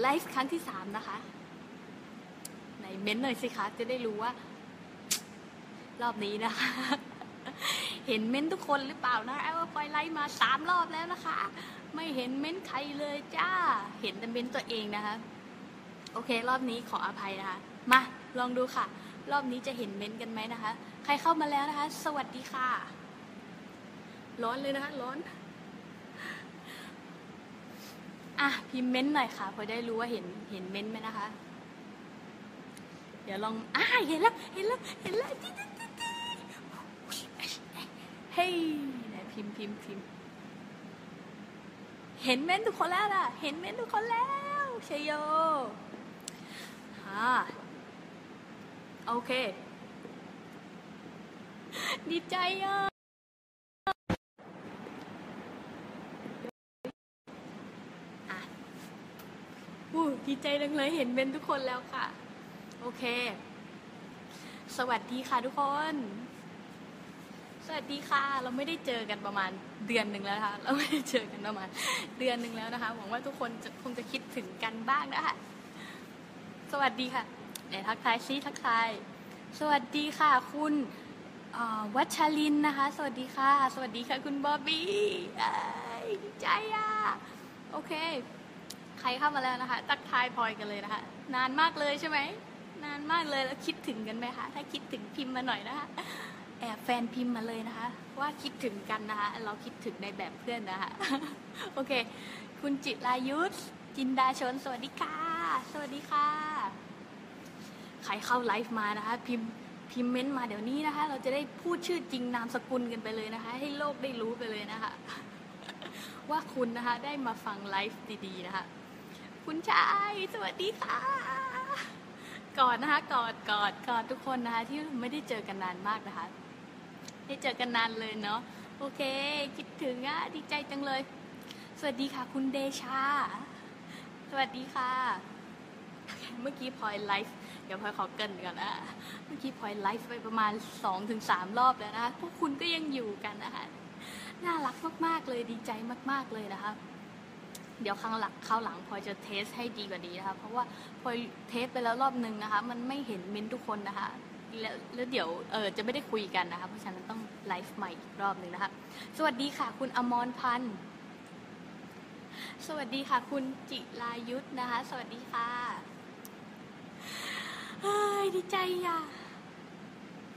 ไลฟ์ครั้งที่สามนะคะไหนเม้นหน่อยสิคะ จะได้รู้ว่า รอบนี้นะคะ เห็นเม้นทุกคนหรือเปล่านะว่าพลอยไลฟ์มาสามรอบแล้วนะคะ ไม่เห็นเม้นใครเลยจ้า เห็นแต่เม้นตัวเองนะคะ โอเค รอบนี้ขออภัยนะคะ มาลองดูค่ะ รอบนี้จะเห็นเม้นกันไหมนะคะ ใครเข้ามาแล้วนะคะ สวัสดีค่ะ ร้อนเลยนะคะ ร้อน อะพิมพ์เม้นหน่อยค่ะพอได้รู้ว่าเห็นเห็นเม้นไหมนะคะ เดี๋ยวลองอะเห็นแล้วเห็นแล้วเห็นแล้วจิ๊ดจิ๊ดจิ๊ดเฮ้ยไหนพิมพ์พิมพ์พิมพ์เห็นเม้นทุกคนแล้วล่ะ เห็นเม้นทุกคนแล้วเชยโยฮ่าโอเค ดีใจอะอู้ ดีใจจังเลยเห็นเบนทุกคนแล้วค่ะ โอเค สวัสดีค่ะทุกคน สวัสดีค่ะ เราไม่ได้เจอกันประมาณเดือนหนึ่งแล้วนะคะเราไม่ได้เจอกันประมาณเดือนหนึ่งแล้วนะคะหวังว่าทุกคนจะคงจะคิดถึงกันบ้างนะคะสวัสดีค่ะไหนทักทายซิทักทาย สวัสดีค่ะ คุณวัชรินนะคะ สวัสดีค่ะ สวัสดีค่ะ คุณบอบบี้ดีใจอะ โอเค ใครเข้ามาแล้วนะคะตักทายพลอยกันเลยนะคะ นานมากเลยใช่ไหมนานมากเลยแล้วคิดถึงกันไหมคะถ้าคิดถึงพิมพ์มาหน่อยนะคะแอบแฟนพิมพ์มาเลยนะคะ ว่าคิดถึงกันนะคะ เราคิดถึงในแบบเพื่อนนะคะโอเค คุณจิรายุทธจินดาชน สวัสดีค่ะ สวัสดีค่ะ ใครเข้าไลฟ์มานะคะ พิมพ์พิมพ์เม้นต์มาเดี๋ยวนี้นะคะ เราจะได้พูดชื่อจริงนามสกุลกันไปเลยนะคะ ให้โลกได้รู้ไปเลยนะคะ ว่าคุณนะคะได้มาฟังไลฟ์ดีๆนะคะ คุณชาย สวัสดีค่ะกอดนะคะกอดกอดกอดทุกคนนะคะ ที่ไม่ได้เจอกันนานมากนะคะ ได้เจอกันนานเลยเนาะ โอเค คิดถึงอะ ดีใจจังเลย สวัสดีค่ะ คุณเดชา สวัสดีค่ะ เมื่อกี้พลอยไลฟ์ เดี๋ยวพลอยขอเกินก่อนนะ เมื่อกี้พลอยไลฟ์ไปประมาณ 2-3ถึงรอบแล้วนะคะพวกคุณก็ยังอยู่กันนะคะ น่ารักมากๆเลย ดีใจมากๆเลยนะคะ เดี๋ยวครั้งหลังคราวหลังพลอยจะเทสให้ดีกว่านี้นะคะ เพราะว่าพลอยเทสไปแล้วรอบนึงนะคะ มันไม่เห็นเม้นทุกคนนะคะ แล้วแล้วเดี๋ยวเออจะไม่ได้คุยกันนะคะ เพราะฉะนั้นต้องไลฟ์ใหม่อีกรอบหนึ่งนะคะ สวัสดีค่ะ คุณอมรพันธ์ สวัสดีค่ะ คุณจิรายุทธนะคะ สวัสดีค่ะเฮ้ยดีใจอะ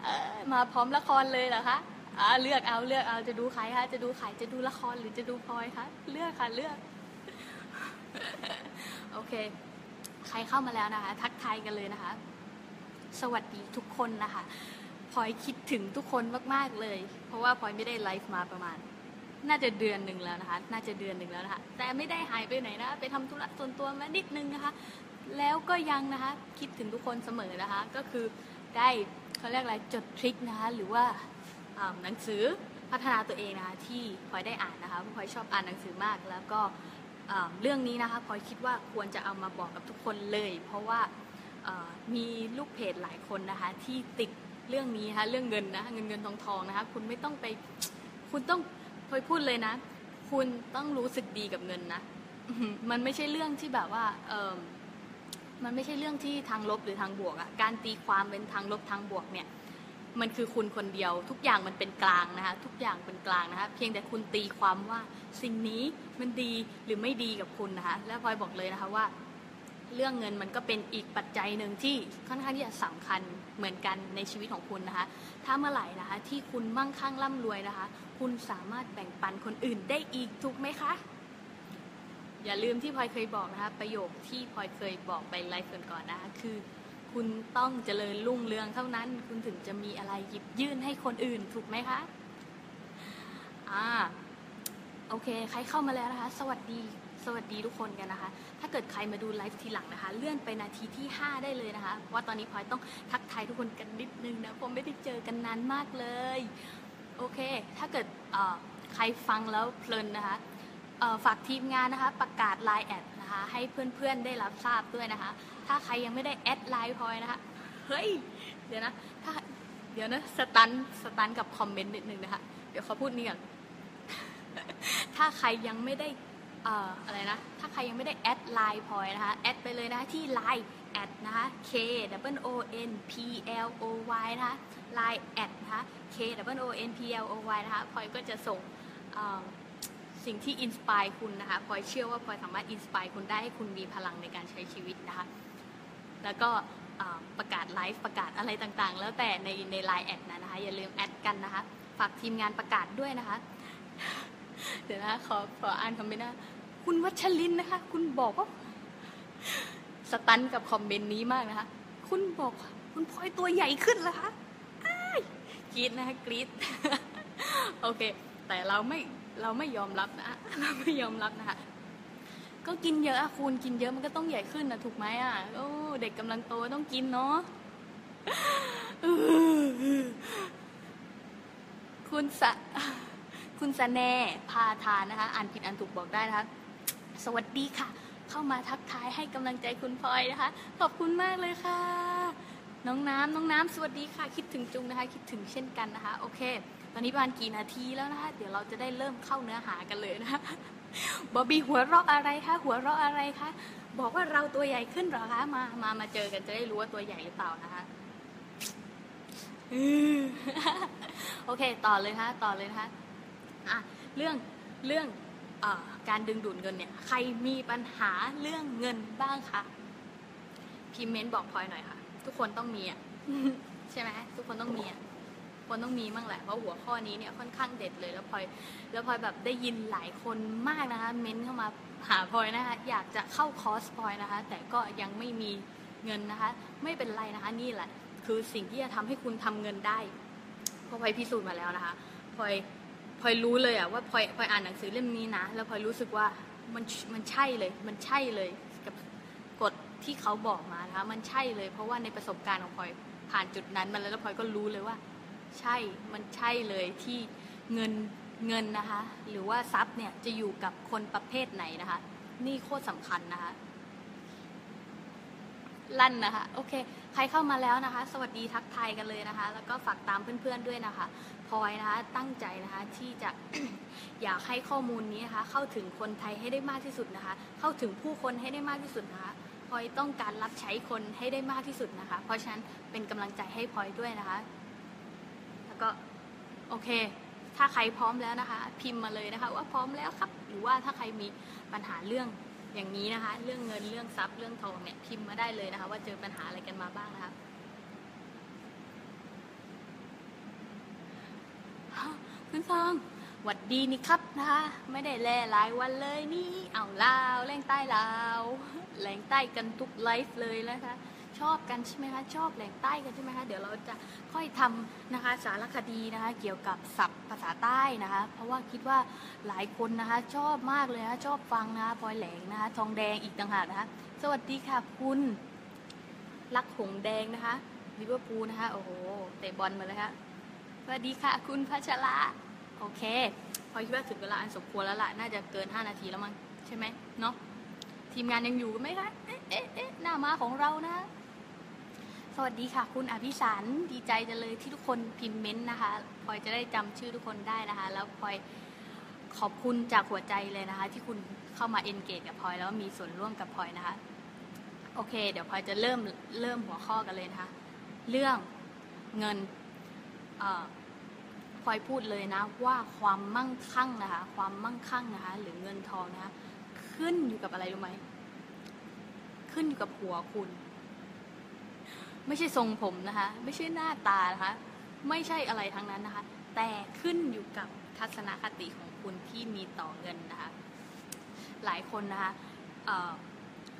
เอ้ยมาพร้อมละครเลยเหรอคะอ่าเลือกเอาเลือกเอาจะดูใครคะจะดูใครจะดูละครหรือจะดูพลอยคะเลือกค่ะเลือก โอเค ใครเข้ามาแล้วนะคะ ทักทายกันเลยนะคะ สวัสดีทุกคนนะคะพลอยคิดถึงทุกคนมาก ๆ เลย เพราะว่าพลอยไม่ได้ไลฟ์มาประมาณ น่าจะเดือนหนึ่งแล้วนะคะ น่าจะเดือนหนึ่งแล้วนะคะ แต่ไม่ได้หายไปไหนนะ ไปทำธุระส่วนตัวมานิดนึงนะคะ แล้วก็ยังนะคะ คิดถึงทุกคนเสมอนะคะ ก็คือได้เขาเรียกอะไรจดทริคนะคะ หรือว่าหนังสือพัฒนาตัวเองนะคะที่พลอยได้อ่านนะคะเพราะพลอยชอบอ่านหนังสือมากแล้วก็ เรื่องนี้นะคะพลอยคิดว่าควรจะเอามาบอกกับทุกคนเลย เพราะว่ามีลูกเพจหลายคนนะคะที่ติดเรื่องนี้นะคะเรื่องเงินนะะเงินเงินทองทองนะคะคุณไม่ต้องไปคุณต้องพลอยพูดเลยนะ คุณต้องรู้สึกดีกับเงินนะมันไม่ใช่เรื่องที่แบบว่าเออมันไม่ใช่เรื่องที่ทางลบหรือทางบวกอะการตีความเป็นทางลบทางบวกเนี่ย มันคือคุณคนเดียว ทุกอย่างมันเป็นกลางนะคะทุกอย่างเป็นกลางนะคะเพียงแต่คุณตีความว่าสิ่งนี้มันดีหรือไม่ดีกับคุณนะคะและพลอยบอกเลยนะคะว่า เรื่องเงินมันก็เป็นอีกปัจจัยหนึ่งที่ค่อนข้างที่จะสำคัญเหมือนกันในชีวิตของคุณนะคะ ถ้าเมื่อไหร่นะคะที่คุณมั่งคั่งร่ำรวยนะคะ คุณสามารถแบ่งปันคนอื่นได้อีกถูกไหมคะอย่าลืมที่พลอยเคยบอกนะคะประโยคที่พลอยเคยบอกไปไลฟ์ก่อนๆนะคะคือ คุณต้องเจริญรุ่งเรืองเท่านั้น คุณถึงจะมีอะไรหยิบยื่นให้คนอื่นถูกไหมคะ อ่า โอเค ใครเข้ามาแล้วนะคะ สวัสดี สวัสดีทุกคนกันนะคะ ถ้าเกิดใครมาดูไลฟ์ทีหลังนะคะ เลื่อนไปนาทีที่ 5 ได้เลยนะคะเพราะว่าตอนนี้พลอยต้องทักทายทุกคนกันนิดนึงนะผมไม่ได้เจอกันนานมากเลย โอเค ถ้าเกิดใครฟังแล้วเพลินนะคะฝากทีมงานนะคะ ประกาศ Line add นะคะ ให้เพื่อนๆได้รับทราบด้วยนะคะ ถ้าใครยังไม่ได้ add ไลน์พลอยนะคะ เฮ้ย เดี๋ยวนะ ถ้า เดี๋ยวนะ stun stun กับคอมเมนต์นิดนึงนะคะ เดี๋ยวเขาพูดนี่ก่อน ถ้าใครยังไม่ได้เอ่ออะไรนะ ถ้าใครยังไม่ได้ add ไลน์พลอยนะคะ add ไปเลยนะคะที่ไลน์ add นะคะ K W O N P L O Y นะคะไลน์ add นะคะ K W O N P L O Y นะคะ พลอยก็จะส่งสิ่งที่ inspire คุณนะคะ พลอยเชื่อว่าพลอยสามารถ inspire คุณได้ให้คุณมีพลังในการใช้ชีวิตนะคะ แล้วก็ประกาศไลฟ์ประกาศอะไรต่างๆ แล้วแต่ในในไลน์ add นะคะ อย่าลืม add กันนะคะ ฝากทีมงานประกาศด้วยนะคะ เดี๋ยวนะขอขออ่านคอมเมนต์นะคุณวัชรินนะคะ คุณบอกว่าสตันกับคอมเมนต์นี้มากนะคะ คุณบอกคุณพลอยตัวใหญ่ขึ้นแล้วคะกรี๊ดนะคะกรี๊ดโอเค แต่เราไม่เราไม่ยอมรับนะเราไม่ยอมรับนะคะ ก็กินเยอะอะคุณกินเยอะมันก็ต้องใหญ่ขึ้นนะถูกไหมอะโอ้เด็กกำลังโตต้องกินเนาะคุณสะคุณสะแนพาทานนะคะ อ่านผิดอ่านถูกบอกได้นะคะสวัสดีค่ะ เข้ามาทักทายให้กำลังใจคุณพลอยนะคะ ขอบคุณมากเลยค่ะ น้องน้ำน้องน้ำสวัสดีค่ะ คิดถึงจุงนะคะ คิดถึงเช่นกันนะคะ โอเค ตอนนี้ประมาณกี่นาทีแล้วนะคะ เดี๋ยวเราจะได้เริ่มเข้าเนื้อหากันเลยนะคะ บอบบี้หัวเราะอะไรคะหัวเราะอะไรคะบอกว่าเราตัวใหญ่ขึ้นหรอคะมามามาเจอกันจะได้รู้ว่าตัวใหญ่หรือเปล่านะคะโอเค ต่อเลยนะต่อเลยนะอะเรื่องเรื่องอการดึงดูดเงินเนี่ย ใครมีปัญหาเรื่องเงินบ้างคะพิมเมนต์บอกพลอยหน่อยค่ะ ทุกคนต้องมีอะใช่ไหมทุกคนต้องมีอะ คนต้องมีมั่งแหละเพราะหัวข้อนี้เนี่ยค่อนข้างเด็ดเลยแล้วพลอยแล้วพลอยแบบได้ยินหลายคนมากนะคะ เม้นเข้ามาหาพลอยนะคะ อยากจะเข้าคอร์สพลอยนะคะ แต่ก็ยังไม่มีเงินนะคะ ไม่เป็นไรนะคะนี่แหละ คือสิ่งที่จะทำให้คุณทำเงินได้เพราะพลอยพิสูจน์มาแล้วนะคะพลอยพลอยรู้เลยอะว่าพลอยพลอยอ่านหนังสือเล่มนี้นะ แล้วพลอยรู้สึกว่ามันมันใช่เลย มันใช่เลยกับกฎที่เขาบอกมานะคะ มันใช่เลย เพราะว่าในประสบการณ์ของพลอยผ่านจุดนั้นมาแล้วแล้วพลอยก็รู้เลยว่า ใช่มันใช่เลยที่เงินเงินนะคะ หรือว่าทรัพย์เนี่ยจะอยู่กับคนประเภทไหนนะคะ นี่โคตรสำคัญนะคะ ลั่นนะคะ โอเค ใครเข้ามาแล้วนะคะ สวัสดีทักทายกันเลยนะคะ แล้วก็ฝากตามเพื่อนๆด้วยนะคะพลอยนะคะ ตั้งใจนะคะที่จะ อยากให้ข้อมูลนี้นะคะ เข้าถึงคนไทยให้ได้มากที่สุดนะคะ เข้าถึงผู้คนให้ได้มากที่สุดนะคะพลอยต้องการรับใช้คนให้ได้มากที่สุดนะคะ เพราะฉะนั้นเป็นกำลังใจให้พลอยด้วยนะคะ ก็โอเค ถ้าใครพร้อมแล้วนะคะ พิมพ์มาเลยนะคะ ว่าพร้อมแล้วครับ หรือว่าถ้าใครมีปัญหาเรื่องอย่างนี้นะคะ เรื่องเงินเรื่องทรัพย์เรื่องทองเนี่ยพิมพ์มาได้เลยนะคะ ว่าเจอปัญหาอะไรกันมาบ้างนะคะคุณฟองหวัดดีนี่ครับนะคะ ไม่ได้แลหลายวันเลยนี่ เอาลาวแรงใต้ลาวแรงใต้กันทุกไลฟ์เลยนะคะ ชอบกันใช่ไหมคะชอบแหล่งใต้กันใช่ไหมคะเดี๋ยวเราจะค่อยทำนะคะสารคดีนะคะเกี่ยวกับศัพท์ภาษาใต้นะคะ เพราะว่าคิดว่าหลายคนนะคะชอบมากเลยนะชอบฟังนะคะพลอยแหลงนะคะทองแดงอีกต่างหากนะคะสวัสดีค่ะคุณรักหงแดงนะคะลิเวอร์พูลนะคะโอ้โหเตะบอลมาเลยคะสวัสดีค่ะคุณพัชระโอเคพอคิดว่าถึงเวลาอันสมควรแล้วล่ะน่าจะเกิน 5 นาทีแล้วมั้งใช่ไหมเนาะทีมงานยังอยู่ไหมคะเอ๊ะเอ๊ะเอ๊ะหน้ามาของเรานะ สวัสดีค่ะ คุณอภิสารดีใจจังเลยที่ทุกคนพิมพ์เม้นต์นะคะพลอยจะได้จำชื่อทุกคนได้นะคะ แล้วพลอยขอบคุณจากหัวใจเลยนะคะ ที่คุณเข้ามาเอนเกจกับพลอยแล้วมีส่วนร่วมกับพลอยนะคะ โอเค เดี๋ยวพลอยจะเริ่มเริ่มหัวข้อกันเลยนะคะ เรื่องเงินพลอยพูดเลยนะว่าความมั่งคั่งนะคะ ความมั่งคั่งนะคะ หรือเงินทองนะคะ ขึ้นอยู่กับอะไรรู้ไหมขึ้นอยู่กับหัวคุณ ไม่ใช่ทรงผมนะคะ ไม่ใช่หน้าตานะคะ ไม่ใช่อะไรทั้งนั้นนะคะ แต่ขึ้นอยู่กับทัศนคติของคุณที่มีต่อเงินนะคะ หลายคนนะคะเ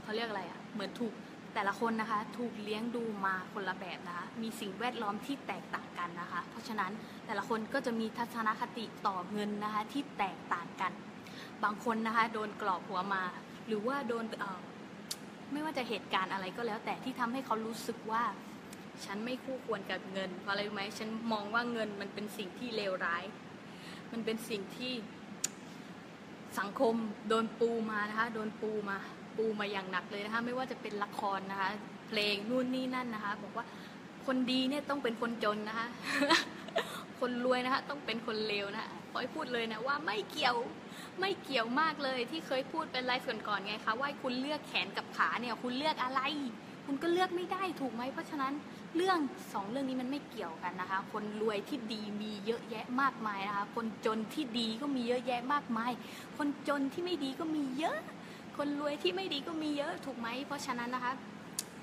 เขาเรียกอะไรอะ่ะ เหมือนถูกแต่ละคนนะคะ ถูกเลี้ยงดูมาคนละแบบนะคะ มีสิ่งแวดล้อมที่แตกต่างกันนะคะ เพราะฉะนั้นแต่ละคนก็จะมีทัศนคติต่อเงินนะคะที่แตกต่างกัน บางคนนะคะ โดนกรอบหัวมา หรือว่าโดน ไม่ว่าจะเหตุการณ์อะไรก็แล้ว แต่ที่ทำให้เขารู้สึกว่า ฉันไม่คู่ควรกับเงิน เพราะอะไรรู้ไหมฉันมองว่าเงินมันเป็นสิ่งที่เลวร้าย มันเป็นสิ่งที่สังคมโดนปูมานะคะ โดนปูมา ปูมาอย่างหนักเลยนะคะ ไม่ว่าจะเป็นละครนะคะ เพลงนู่นนี่นั่นนะคะ บอกว่าคนดีเนี่ยต้องเป็นคนจนนะคะ คนรวยนะคะ ต้องเป็นคนเลวนะพลอยพูดเลยนะว่าไม่เกี่ยว ไม่เกี่ยวมากเลยที่เคยพูดเป็นไลฟ์ก่อนๆไงคะว่าคุณเลือกแขนกับขาเนี่ยคุณเลือกอะไร คุณก็เลือกไม่ได้ถูกไหมเพราะฉะนั้นเรื่องสองเรื่องนี้มันไม่เกี่ยวกันนะคะ คนรวยที่ดีมีเยอะแยะมากมายนะคะ คนจนที่ดีก็มีเยอะแยะมากมาย คนจนที่ไม่ดีก็มีเยอะ คนรวยที่ไม่ดีก็มีเยอะถูกไหมเพราะฉะนั้นนะคะ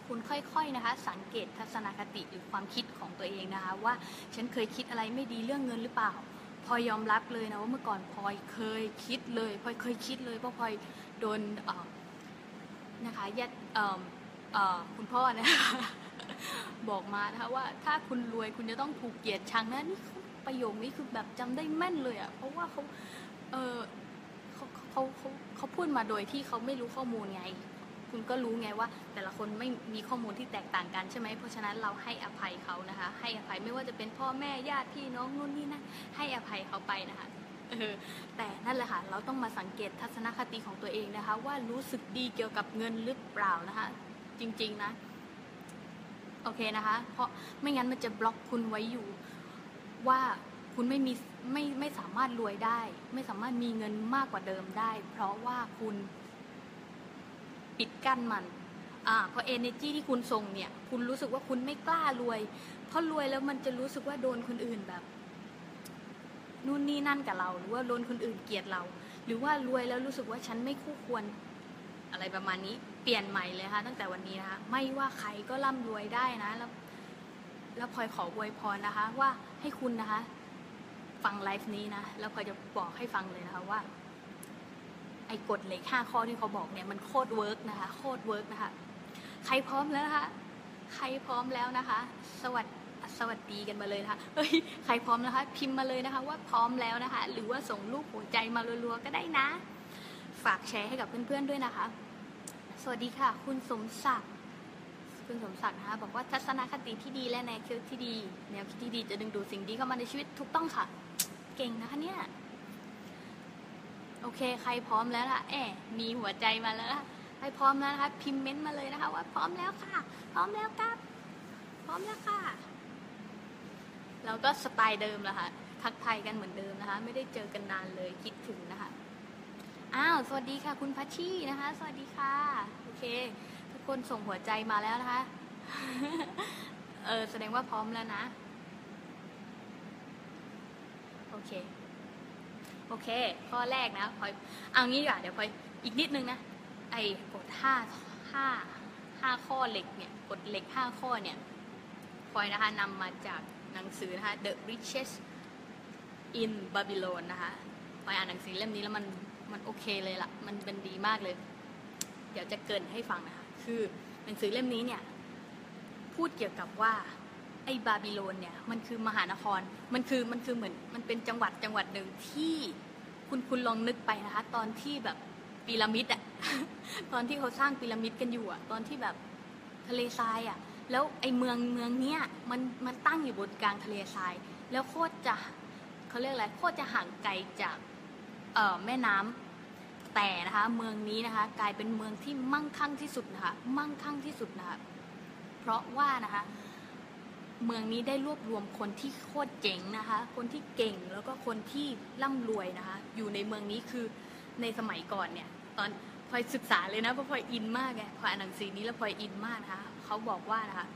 คุณค่อยๆนะคะ สังเกตทัศนคติหรือความคิดของตัวเองนะคะ ว่าฉันเคยคิดอะไรไม่ดีเรื่องเงินหรือเปล่า พลอยยอมรับเลยนะว่าเมื่อก่อนพลอยเคยคิดเลยพลอยเคยคิดเลยเพราะพลอยโดนนะคะญาติคุณพ่อนะคะบอกมานะคะว่าถ้าคุณรวยคุณจะต้องถูกเกลียดชังนะนี่ประโยคนี้คือแบบจำได้แม่นเลยอะ่ะเพราะว่าเขาเออเขาเขาเขาเขาพูดมาโดยที่เขาไม่รู้ข้อมูลไง คุณก็รู้ไงว่า แต่ละคนไม่มีข้อมูลที่แตกต่างกันใช่ไหมเพราะฉะนั้นเราให้อภัยเขานะคะ ให้อภัยไม่ว่าจะเป็นพ่อแม่ญาติพี่น้องนู่นนี่นั่นให้อภัยเขาไปนะคะออแต่นั่นแหละค่ะ เราต้องมาสังเกตทัศนคติของตัวเองนะคะ ว่ารู้สึกดีเกี่ยวกับเงินหรือเปล่านะคะ จริงๆนะ โอเคนะคะ เพราะไม่งั้นมันจะบล็อกคุณไว้อยู่ ว่าคุณไม่มีไม่ไม่สามารถรวยได้ ไม่สามารถมีเงินมากกว่าเดิมได้ เพราะว่าคุณ ปิดกั้นมันอ่าเพราะ energy ที่คุณส่งเนี่ย คุณรู้สึกว่าคุณไม่กล้ารวย เพราะรวยแล้วมันจะรู้สึกว่าโดนคนอื่นแบบนู่นนี่นั่นกับเราหรือว่าโดนคนอื่นเกลียดเรา หรือว่ารวยแล้วรู้สึกว่าฉันไม่คู่ควรอะไรประมาณนี้เปลี่ยนใหม่เลยค่ะตั้งแต่วันนี้นะคะไม่ว่าใครก็ร่ำรวยได้นะแล้วแล้วพลอยขออวยพรนะคะ ว่าให้คุณนะคะ ฟังไลฟ์นี้นะแล้วพลอยจะบอกให้ฟังเลยนะคะว่า ไอ้กฎเหล็กห้าข้อที่เขาบอกเนี่ยมันโคตร work นะคะโคตร work นะคะใครพร้อมแล้วนะคะใครพร้อมแล้วนะคะ สวัสดีสวัสดีกันมาเลยนะคะเฮ้ยใครพร้อมนะคะ พิมพ์มาเลยนะคะ ว่าพร้อมแล้วนะคะ หรือว่าส่งรูปหัวใจมารัวๆก็ได้นะ ฝากแชร์ให้กับเพื่อนๆด้วยนะคะ สวัสดีค่ะ คุณสมศักดิ์คุณสมศักดิ์นะคะบอกว่าทัศนคติที่ดีและแนวคิดที่ดี แนวคิดที่ดีจะดึงดูดสิ่งดีเข้ามาในชีวิตถูกต้องค่ะ เก่งนะคะเนี่ย โอเค ใครพร้อมแล้วล่ะแอบมีหัวใจมาแล้วล่ะใครพร้อมแล้วนะคะพิมพ์เม้นต์มาเลยนะคะ ว่าพร้อมแล้วค่ะ พร้อมแล้วครับ พร้อมแล้วค่ะเราก็สไตล์เดิมแล้วค่ะทักทายกันเหมือนเดิมนะคะ ไม่ได้เจอกันนานเลยคิดถึงนะคะอ้าวสวัสดีค่ะ คุณพัชชีนะคะ สวัสดีค่ะโอเค ทุกคนส่งหัวใจมาแล้วนะคะเออแสดงว่าพร้อมแล้วนะ โอเค โอเค ข้อแรกนะพลอยเอางี้ดีกว่าเดี๋ยวพลอยอีกนิดนึงนะไอ้กฎห้าห้าห้าข้อเหล็กเนี่ยกฎเหล็กห้าข้อเนี่ยพลอยนะคะนำมาจากหนังสือนะคะ The Richest in Babylon นะคะพลอยอ่านหนังสือเล่มนี้แล้วมันมันโอเคเลยละ่ะมันเป็นดีมากเลย เดี๋ยวจะเกินให้ฟังนะคะ คือหนังสือเล่มนี้เนี่ย พูดเกี่ยวกับว่า ไอ้บาบิโลนเนี่ยมันคือมหานครมันคือมันคือเหมือนมันเป็นจังหวัดจังหวัดหนึ่งที่คุณคุณลองนึกไปนะคะ ตอนที่แบบพีระมิดอะตอนที่เขาสร้างพีระมิดกันอยู่อะตอนที่แบบทะเลทรายอะแล้วไอ้เมืองเมืองเนี้ยมันมันตั้งอยู่บนกลางทะเลทราย แล้วโคตรจะเขาเรียกอะไรโคตรจะห่างไกลจากเอ่อแม่น้ำแต่นะคะเมืองนี้นะคะกลายเป็นเมืองที่มั่งคั่งที่สุดนะคะมั่งคั่งที่สุดนะคะเพราะว่านะคะ เมืองนี้ได้รวบรวมคนที่โคตรเจ๋งนะคะ คนที่เก่งแล้วก็คนที่ร่ำรวยนะคะ อยู่ในเมืองนี้คือในสมัยก่อนเนี่ย ตอนพลอยศึกษาเลยนะเพราะพลอยอินมากไงพลอยอ่านหนังสือนี้แล้วพลอยอินมากนะคะเขาบอกว่านะคะ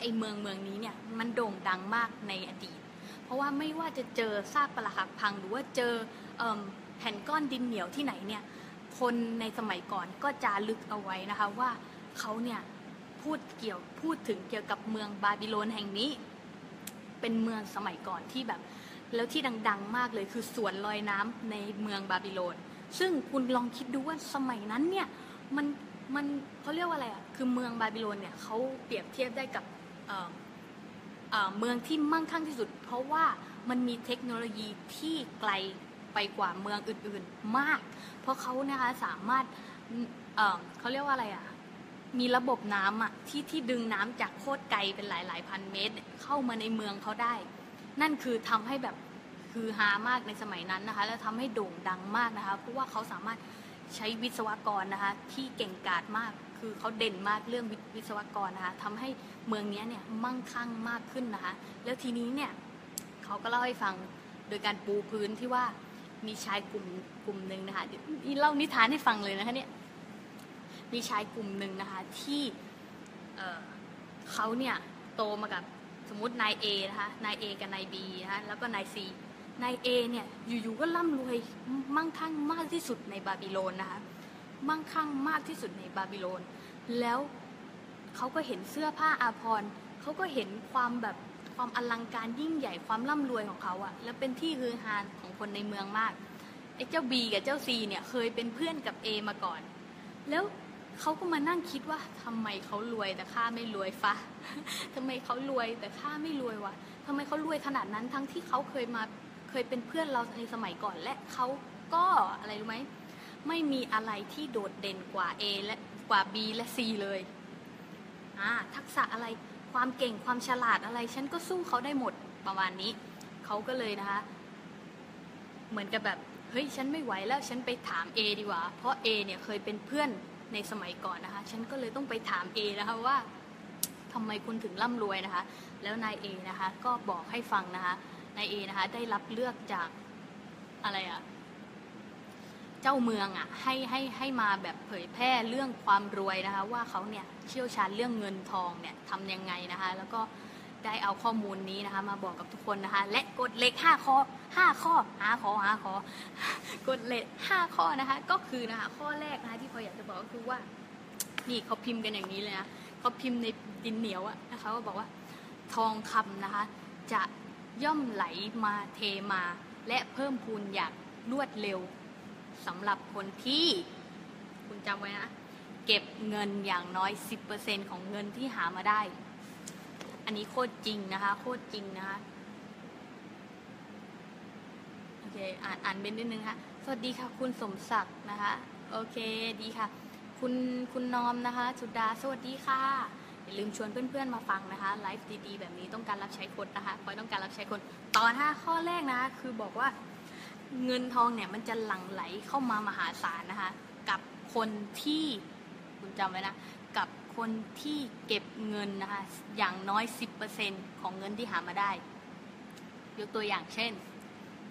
ไอเมืองเมืองนี้เนี่ยมันโด่งดังมากในอดีต เพราะว่าไม่ว่าจะเจอซากปรักหักพัง หรือว่าเจอแผ่นก้อนดินเหนียวที่ไหนเนี่ยคนในสมัยก่อนก็จารึกเอาไว้นะคะว่าเขาเนี่ย พูดเกี่ยวพูดถึงเกี่ยวกับเมืองบาบิโลนแห่งนี้ เป็นเมืองสมัยก่อนที่แบบ แล้วที่ดัง ๆ มากเลยคือสวนลอยน้ำในเมืองบาบิโลน ซึ่งคุณลองคิดดูว่าสมัยนั้นเนี่ยมันมันเขาเรียกว่าอะไรอะคือเมืองบาบิโลนเนี่ยเขาเปรียบเทียบได้กับเเมืองที่มั่งคั่งที่สุด เพราะว่ามันมีเทคโนโลยีที่ไกลไปกว่าเมืองอื่นๆมาก เพราะเขานะคะสามารถเเขาเรียกว่าอะไรอะ มีระบบน้ำอะที่ที่ดึงน้ำจากโคตรไกลเป็นหลายหลายพันเมตร เข้ามาในเมืองเขาได้ นั่นคือทำให้แบบคือฮามากในสมัยนั้นนะคะ แล้วทำให้โด่งดังมากนะคะ เพราะว่าเขาสามารถใช้วิศวกรนะคะ ที่เก่งกาจมาก คือเขาเด่นมากเรื่องวิศวกรนะคะทำให้เมืองนี้เนี่ยมั่งคั่งมากขึ้นนะคะ แล้วทีนี้เนี่ยเขาก็เล่าให้ฟังโดยการปูพื้นที่ว่ามีชายกลุ่มกลุ่มหนึ่งนะคะนี่เล่านิทานให้ฟังเลยนะคะเนี่ย มีชายกลุ่มหนึ่งนะคะที่เเขาเนี่ยโตมากับสมมตินายเอนะคะนายเอกับนายบีนะคะแล้วก็นายซีนายเอเนี่ยอยู่ๆก็ร่ำรวยมั่งคั่งมากที่สุดในบาบิโลนนะคะมั่งคั่งมากที่สุดในบาบิโลน แล้วเขาก็เห็นเสื้อผ้าอาภรณ์เขาก็เห็นความแบบความอลังการยิ่งใหญ่ความร่ำรวยของเขาอะแล้วเป็นที่ฮือฮาของคนในเมืองมากไอ้เจ้าบีกับเจ้าซีเนี่ยเคยเป็นเพื่อนกับเอมาก่อน แล้ว เขาก็มานั่งคิดว่าทำไมเขารวยแต่ข้าไม่รวยฟะทำไมเขารวยแต่ข้าไม่รวยวะทำไมเขารวยขนาดนั้นทั้งที่เขาเคยมาเคยเป็นเพื่อนเราในสมัยก่อนและเขาก็อะไรรู้ไหมไม่มีอะไรที่โดดเด่นกว่า A และกว่า B และ C เลยอ่าทักษะอะไรความเก่งความฉลาดอะไร ฉันก็สู้เขาได้หมดประมาณนี้ เขาก็เลยนะคะ เหมือนกับแบบ เฮ้ย ฉันไม่ไหวแล้ว ฉันไปถาม A ดีกว่า เพราะ A เนี่ยเคยเป็นเพื่อน ในสมัยก่อนนะคะ ฉันก็เลยต้องไปถาม A นะคะว่าทำไมคุณถึงร่ำรวยนะคะ แล้วนาย A นะคะ ก็บอกให้ฟังนะคะนาย A นะคะ ได้รับเลือกจากอะไรอะเจ้าเมืองอะ่ะให้ให้ให้มาแบบเผยแพร่เรื่องความรวยนะคะ ว่าเขาเนี่ยเชี่ยวชาญเรื่องเงินทองเนี่ยทำยังไงนะคะ แล้วก็ ได้เอาข้อมูลนี้นะคะ มาบอกกับทุกคนนะคะ และกฎเหล็กห้าข้อห้าข้อหาข้อหาข้อกฎเหล็กห้าข้อนะคะ ก็คือนะคะ ข้อแรกนะคะที่พออยากจะบอกก็คือว่า นี่เขาพิมพ์กันอย่างนี้เลยนะเขาพิมพ์ในดินเหนียวอะนะคะก็บอกว่า ทองคำนะคะ จะย่อมไหลมาเทมา และเพิ่มพูนอย่างรวดเร็วสำหรับคนที่คุณจำไว้นะ เก็บเงินอย่างน้อย 10%ของเงินที่หามาได้ อันนี้โคตรจริงนะคะ โคตรจริงนะคะ โอเค อ่านอ่านเป็นนิดนึงค่ะ สวัสดีค่ะ คุณสมศักดิ์นะคะ โอเค ดีค่ะ คุณคุณนอมนะคะ สุดา สวัสดีค่ะ อย่าลืมชวนเพื่อนๆมาฟังนะคะ ไลฟ์ดีๆ แบบนี้ต้องการรับใช้คนนะคะคอยต้องการรับใช้คน ตอนห้าข้อแรกนะคะ คือบอกว่าเงินทองเนี่ยมันจะหลั่งไหลเข้ามามหาศาลนะคะ กับคนที่คุณจำไว้นะ คนที่เก็บเงินนะคะอย่างน้อย 10%ของเงินที่หามาได้ ยกตัวอย่างเช่น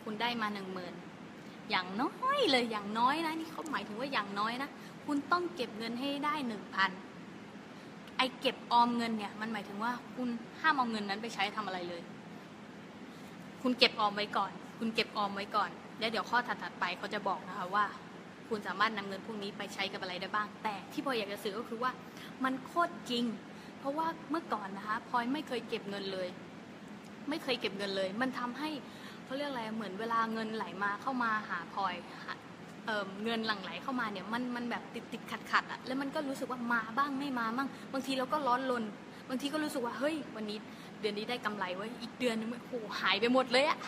คุณได้มาหนึ่งหมื่นอย่างน้อยเลยอย่างน้อยนะนี่เขาหมายถึงว่าอย่างน้อยนะ คุณต้องเก็บเงินให้ได้หนึ่งพันไอเก็บออมเงินเนี่ยมันหมายถึงว่าคุณห้ามเอาเงินนั้นไปใช้ทำอะไรเลย คุณเก็บออมไว้ก่อน คุณเก็บออมไว้ก่อน แล้วเดี๋ยวข้อถัดๆไปเขาจะบอกนะคะว่า คุณสามารถนำเงินพวกนี้ไปใช้กับอะไรได้บ้าง แต่ที่พออยากจะสื่อก็คือว่า มันโคตรจริง เพราะว่าเมื่อก่อนนะคะพลอยไม่เคยเก็บเงินเลย ไม่เคยเก็บเงินเลย มันทำให้เขาเรียกอะไรเหมือนเวลาเงินไหลมาเข้ามาหาพลอยเเงินหลั่งไหลเข้ามาเนี่ยมันมันแบบติดติดขัดขัดอะแล้วมันก็รู้สึกว่ามาบ้างไม่มาบ้างบางทีเราก็ร้อนลนบางทีก็รู้สึกว่าเฮ้ยวันนี้เดือนนี้ได้กำไรไว้อีกเดือนนึงโอ้หายไปหมดเลยอะ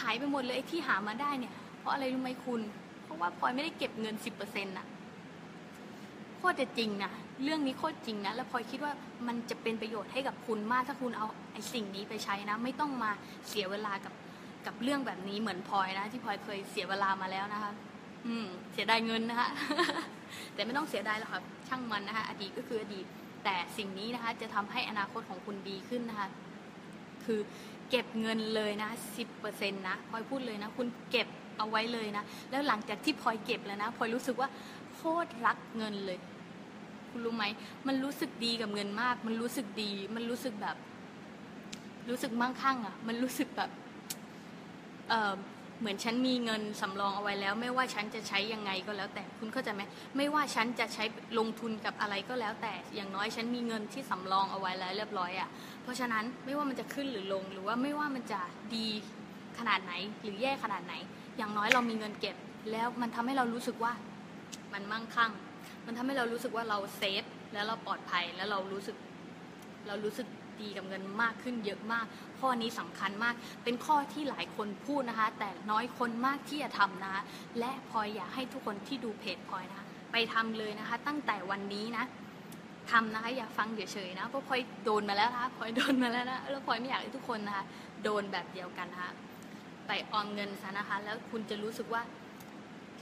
หายไปหมดเลยที่หามาได้เนี่ย เพราะอะไรรู้ไหมคุณ เพราะว่าพลอยไม่ได้เก็บเงินสิบเปอร์เซ็นต์อะโคตรจะจริงนะ เรื่องนี้โคตรจริงนะ แล้วพลอยคิดว่ามันจะเป็นประโยชน์ให้กับคุณมากถ้าคุณเอาไอ้สิ่งนี้ไปใช้นะ ไม่ต้องมาเสียเวลากับกับเรื่องแบบนี้เหมือนพลอยนะ ที่พลอยเคยเสียเวลามาแล้วนะคะ อืม เสียดายเงินนะคะแต่ไม่ต้องเสียดายหรอกครับช่างมันนะคะอดีตก็คืออดีต แต่สิ่งนี้นะคะ จะทำให้อนาคตของคุณดีขึ้นนะคะ คือเก็บเงินเลยนะสิบเปอร์เซ็นต์นะพลอยพูดเลยนะ คุณเก็บเอาไว้เลยนะ แล้วหลังจากที่พลอยเก็บแล้วนะพลอยรู้สึกว่าโคตรรักเงินเลย คุณรู้ไหม มันรู้สึกดีกับเงินมาก มันรู้สึกดี มันรู้สึกแบบ รู้สึกมั่งคั่งอะ มันรู้สึกแบบเออเหมือนฉันมีเงินสำรองเอาไว้แล้ว ไม่ว่าฉันจะใช้ยังไงก็แล้วแต่คุณเข้าใจไหมไม่ว่าฉันจะใช้ลงทุนกับอะไรก็แล้ว แต่อย่างน้อยฉันมีเงินที่สำรองเอาไว้แล้วเรียบร้อยอะเพราะฉะนั้นไม่ว่ามันจะขึ้นหรือลง หรือว่าไม่ว่ามันจะดีขนาดไหน หรือแย่ขนาดไหน อย่างน้อยเรามีเงินเก็บ แล้วมันทำให้เรารู้สึกว่ามันมั่งคั่ง มันทำให้เรารู้สึกว่าเราเซฟแล้วเราปลอดภัยแล้วเรารู้สึก เรารู้สึกดีกับเงินมากขึ้นเยอะมาก ข้อนี้สำคัญมาก เป็นข้อที่หลายคนพูดนะคะ แต่น้อยคนมากที่จะทำนะคะและพลอยอยากให้ทุกคนที่ดูเพจพลอยนะไปทำเลยนะคะ ตั้งแต่วันนี้นะทำนะคะอย่าฟังเฉยๆนะเพราะพลอยโดนมาแล้วนะคะพลอยโดนมาแล้วนะแล้วพลอยไม่อยากให้ทุกคนนะคะโดนแบบเดียวกันนะคะไปออมเงินซะนะคะ แล้วคุณจะรู้สึกว่า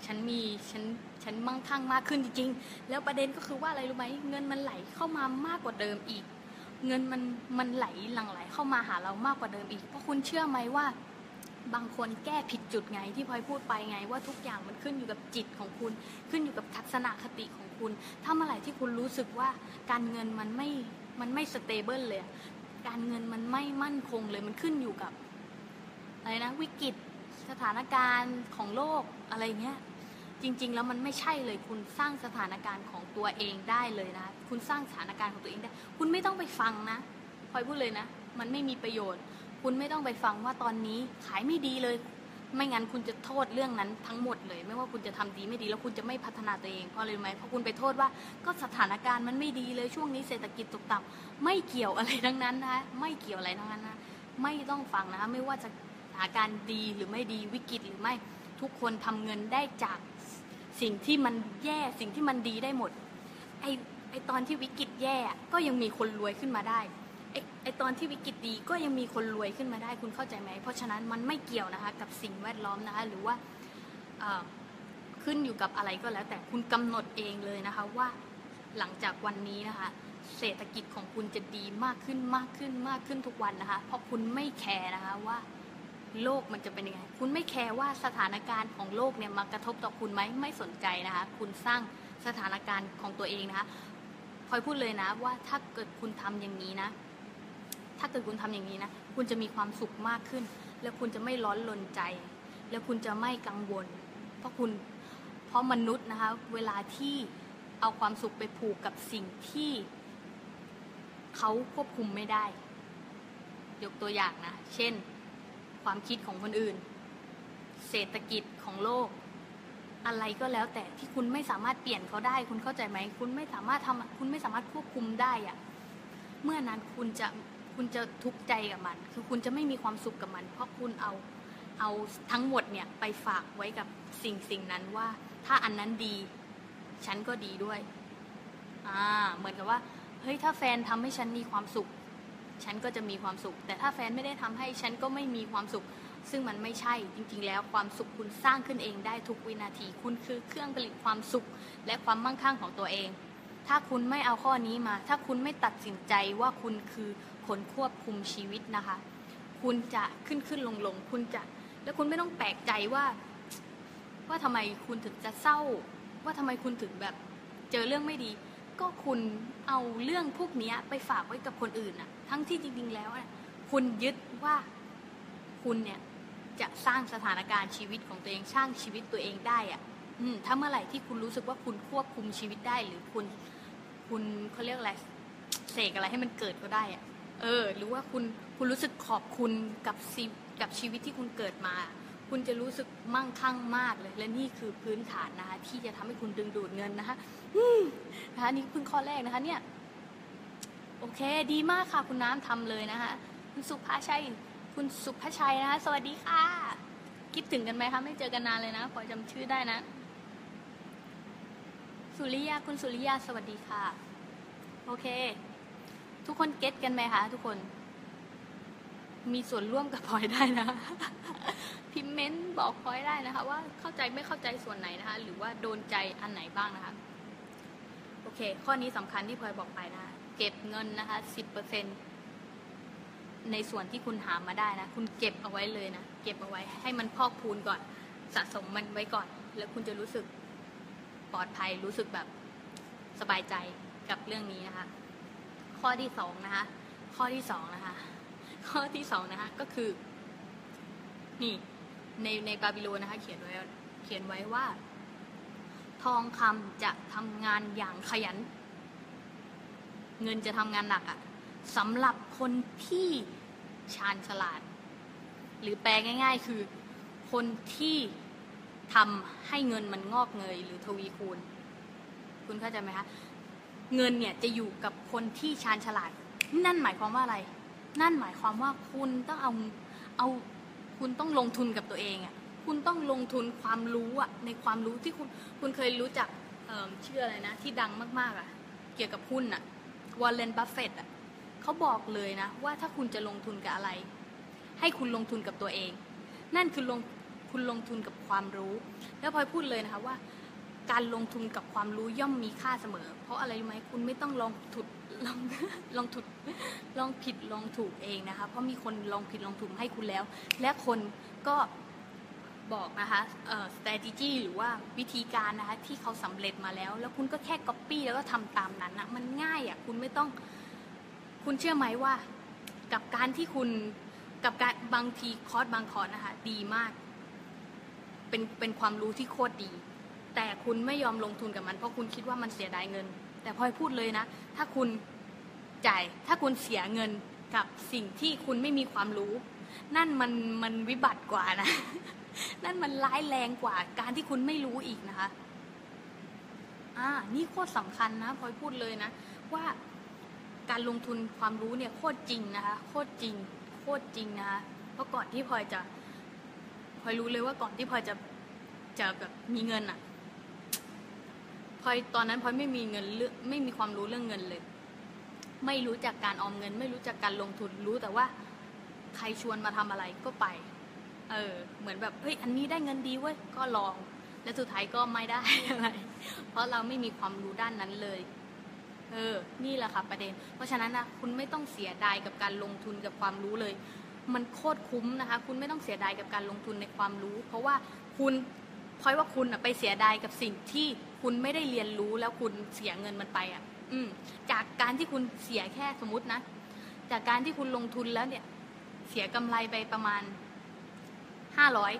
ฉันมีฉันฉันมั่งคั่งมากขึ้นจริงๆ แล้วประเด็นก็คือว่าอะไรรู้ไหมเงินมันไหลเข้ามามากกว่าเดิมอีก เงินมันมันไหลหลั่งไหลเข้ามาหาเรามากกว่าเดิมอีก เพราะคุณเชื่อไหมว่าบางคนแก้ผิดจุดไงที่พลอยพูดไปไง ว่าทุกอย่างมันขึ้นอยู่กับจิตของคุณ ขึ้นอยู่กับทัศนคติของคุณ ถ้าเมื่อไหร่ที่คุณรู้สึกว่าการเงินมันไม่มันไม่ stable เลย การเงินมันไม่มั่นคงเลยมันขึ้นอยู่กับอะไรนะวิกฤตสถานการณ์ของโลกอะไรเงี้ย จริง ๆ แล้วมันไม่ใช่เลยคุณสร้างสถานการณ์ของตัวเองได้เลยนะ คุณสร้างสถานการณ์ของตัวเองได้ คุณไม่ต้องไปฟังนะพลอยพูดเลยนะ มันไม่มีประโยชน์ คุณไม่ต้องไปฟังว่าตอนนี้ขายไม่ดีเลย ไม่งั้นคุณจะโทษเรื่องนั้นทั้งหมดเลย ไม่ว่าคุณจะทำดีไม่ดีแล้วคุณจะไม่พัฒนาตัวเองเพราะอะไรรู้ไหมเพราะคุณไปโทษว่าก็สถานการณ์มันไม่ดีเลยช่วงนี้เศรษฐกิจตกต่ำไม่เกี่ยวอะไรทั้งนั้นนะไม่เกี่ยวอะไรทั้งนั้นนะไม่ต้องฟังนะไม่ว่าจะสถานการณ์ดีหรือไม่ดีวิกฤตหรือไม่ทุกคนทำเงินได้จาก สิ่งที่มันแย่สิ่งที่มันดีได้หมด ไอไอตอนที่วิกฤตแย่ก็ยังมีคนรวยขึ้นมาได้ไอไอตอนที่วิกฤตดีก็ยังมีคนรวยขึ้นมาได้คุณเข้าใจไหม เพราะฉะนั้นมันไม่เกี่ยวนะคะ กับสิ่งแวดล้อมนะคะ หรือว่าขึ้นอยู่กับอะไรก็แล้ว แต่คุณกำหนดเองเลยนะคะว่าหลังจากวันนี้นะคะ เศรษฐกิจของคุณจะดีมากขึ้นมากขึ้นมากขึ้นทุกวันนะคะ เพราะคุณไม่แคร์นะคะว่า โลกมันจะเป็นยังไง คุณไม่แคร์ว่าสถานการณ์ของโลกเนี่ยมากระทบต่อคุณไหมไม่สนใจนะคะ คุณสร้างสถานการณ์ของตัวเองนะคะพลอยพูดเลยนะว่าถ้าเกิดคุณทำอย่างนี้นะ ถ้าเกิดคุณทำอย่างนี้นะ คุณจะมีความสุขมากขึ้น แล้วคุณจะไม่ร้อนลนใจ แล้วคุณจะไม่กังวล เพราะคุณ เพราะมนุษย์นะคะ เวลาที่เอาความสุขไปผูกกับสิ่งที่เขาควบคุมไม่ได้ ยกตัวอย่างนะ เช่น ความคิดของคนอื่น เศรษฐกิจของโลก อะไรก็แล้วแต่ที่คุณไม่สามารถเปลี่ยนเขาได้ คุณเข้าใจไหม คุณไม่สามารถทำคุณไม่สามารถควบคุมได้อะเมื่อนั้นคุณจะคุณจะทุกข์ใจกับมัน คือคุณจะไม่มีความสุขกับมัน เพราะคุณเอาเอาทั้งหมดเนี่ยไปฝากไว้กับสิ่งสิ่งนั้นว่า ถ้าอันนั้นดี ฉันก็ดีด้วย อ่า เหมือนกับว่า เฮ้ย ถ้าแฟนทำให้ฉันมีความสุข ฉันก็จะมีความสุข แต่ถ้าแฟนไม่ได้ทำให้ฉันก็ไม่มีความสุข ซึ่งมันไม่ใช่จริงๆ แล้วความสุขคุณสร้างขึ้นเองได้ทุกวินาที คุณคือเครื่องผลิตความสุข และความมั่งคั่งของตัวเอง ถ้าคุณไม่เอาข้อนี้มา ถ้าคุณไม่ตัดสินใจว่าคุณคือคนควบคุมชีวิตนะคะ คุณจะขึ้นขึ้นลงลงคุณจะ แล้วคุณไม่ต้องแปลกใจว่า ว่าทำไมคุณถึงจะเศร้า ว่าทำไมคุณถึงแบบเจอเรื่องไม่ดี ก็คุณเอาเรื่องพวกนี้ไปฝากไว้กับคนอื่นอะ ทั้งที่จริง ๆ แล้วเนี่ยคุณยึดว่าคุณเนี่ยจะสร้างสถานการณ์ชีวิตของตัวเองสร้างชีวิตตัวเองได้อะอืมถ้าเมื่อไหร่ที่คุณรู้สึกว่าคุณควบคุมชีวิตได้หรือคุณ คุณเขาเรียกอะไรเสกอะไรให้มันเกิดก็ได้อะเออ หรือว่าคุณคุณรู้สึกขอบคุณกับซีกับชีวิตที่คุณเกิดมา คุณจะรู้สึกมั่งคั่งมากเลย และนี่คือพื้นฐานนะคะที่จะทำให้คุณดึงดูดเงินนะคะนะคะนี่เพิ่งข้อแรกนะคะ เนี่ย โอเค ดีมากค่ะคุณน้ำทำเลยนะคะคุณสุภาชัย คุณสุภาชัยนะคะสวัสดีค่ะ คิดถึงกันไหมคะไม่เจอกันนานเลยนะพอจำชื่อได้นะ สุริยาคุณสุริยาสวัสดีค่ะ โอเค ทุกคนเก็ตกันไหมคะทุกคน มีส่วนร่วมกับพลอยได้นะพิมพ์เมนต์บอกพลอยได้นะคะ ว่าเข้าใจไม่เข้าใจส่วนไหนนะคะ หรือว่าโดนใจอันไหนบ้างนะคะ โอเค ข้อนี้สำคัญที่พลอยบอกไปนะคะ เก็บเงินนะคะสิบเปอร์เซ็นในส่วนที่คุณหามาได้นะ คุณเก็บเอาไว้เลยนะ เก็บเอาไว้ ให้มันพอกพูนก่อน สะสมมันไว้ก่อน แล้วคุณจะรู้สึกปลอดภัย รู้สึกแบบสบายใจกับเรื่องนี้นะคะ ข้อที่สองนะคะ ข้อที่สองนะคะ ข้อที่สองนะคะ ก็คือ นี่ในในบาบิโลนนะคะ เขียนไว้เขียนไว้ว่า ทองคำจะทำงานอย่างขยัน เงินจะทำงานหนักอะสำหรับคนที่ชาญฉลาด หรือแปลง่าย ๆ คือ คนที่ทำให้เงินมันงอกเงยหรือทวีคูณ คุณเข้าใจไหมคะเงินเนี่ยจะอยู่กับคนที่ชาญฉลาด นั่นหมายความว่าอะไร นั่นหมายความว่าคุณต้องเอาเอาคุณต้องลงทุนกับตัวเองอะ่ะคุณต้องลงทุนความรู้อะในความรู้ที่คุณคุณเคยรู้จักชื่ออะไรนะ ที่ดังมากๆอะ่ะ เกี่ยวกับหุ้นอะ่ะ วอร์เรนบัฟเฟตต์อะเขาบอกเลยนะ ว่าถ้าคุณจะลงทุนกับอะไร ให้คุณลงทุนกับตัวเอง นั่นคือลงคุณลงทุนกับความรู้ แล้วพลอยพูดเลยนะคะว่าการลงทุนกับความรู้ย่อมมีค่าเสมอ เพราะอะไรรู้ไหมคุณไม่ต้องลองทุนลองลองถูกลองผิดลองถูกเองนะคะ เพราะมีคนลองผิดลองถูกให้คุณแล้ว และคนก็ บอกนะคะเอ่อ strategy หรือว่าวิธีการนะคะที่เขาสำเร็จมาแล้ว แล้วคุณก็แค่ copy แล้วก็ทำตามนั้นนะมันง่ายอะ่ะคุณไม่ต้อง คุณเชื่อไหมว่า กับการที่คุณกับการบางทีคอร์สบางคอร์สนะคะดีมาก เป็นเป็นความรู้ที่โคตรดี แต่คุณไม่ยอมลงทุนกับมัน เพราะคุณคิดว่ามันเสียดายเงิน แต่พลอยพูดเลยนะ ถ้าคุณจ่ายถ้าคุณเสียเงินกับสิ่งที่คุณไม่มีความรู้ นั่นมันมันวิบัติกว่านะ นั่นมันร้ายแรงกว่าการที่คุณไม่รู้อีกนะคะ อ่า นี่โคตรสำคัญนะพลอยพูดเลยนะ ว่าการลงทุนความรู้เนี่ยโคตรจริงนะคะ โคตรจริง โคตรจริงนะคะเพราะก่อนที่พลอยจะพลอยรู้เลยว่าก่อนที่พลอยจะจะแบบมีเงินอะพลอยตอนนั้นพลอยไม่มีเงินเรื่องไม่มีความรู้เรื่องเงินเลย ไม่รู้จักการออมเงิน ไม่รู้จักการลงทุนรู้แต่ว่าใครชวนมาทำอะไรก็ไป เออ เหมือนแบบเฮ้ยอันนี้ได้เงินดีเว้ยก็ลอง และสุดท้ายก็ไม่ได้อะไร เพราะเราไม่มีความรู้ด้านนั้นเลย เออ นี่แหละค่ะประเด็น เพราะฉะนั้นนะคุณไม่ต้องเสียดายกับการลงทุนกับความรู้เลย มันโคตรคุ้มนะคะ คุณไม่ต้องเสียดายกับการลงทุนในความรู้ เพราะว่าคุณพลอยว่าคุณไปเสียดายกับสิ่งที่คุณไม่ได้เรียนรู้แล้วคุณเสียเงินมันไปอะ อืม จากการที่คุณเสียแค่สมมตินะ จากการที่คุณลงทุนแล้วเนี่ย เสียกำไรไปประมาณ ห้าร้อย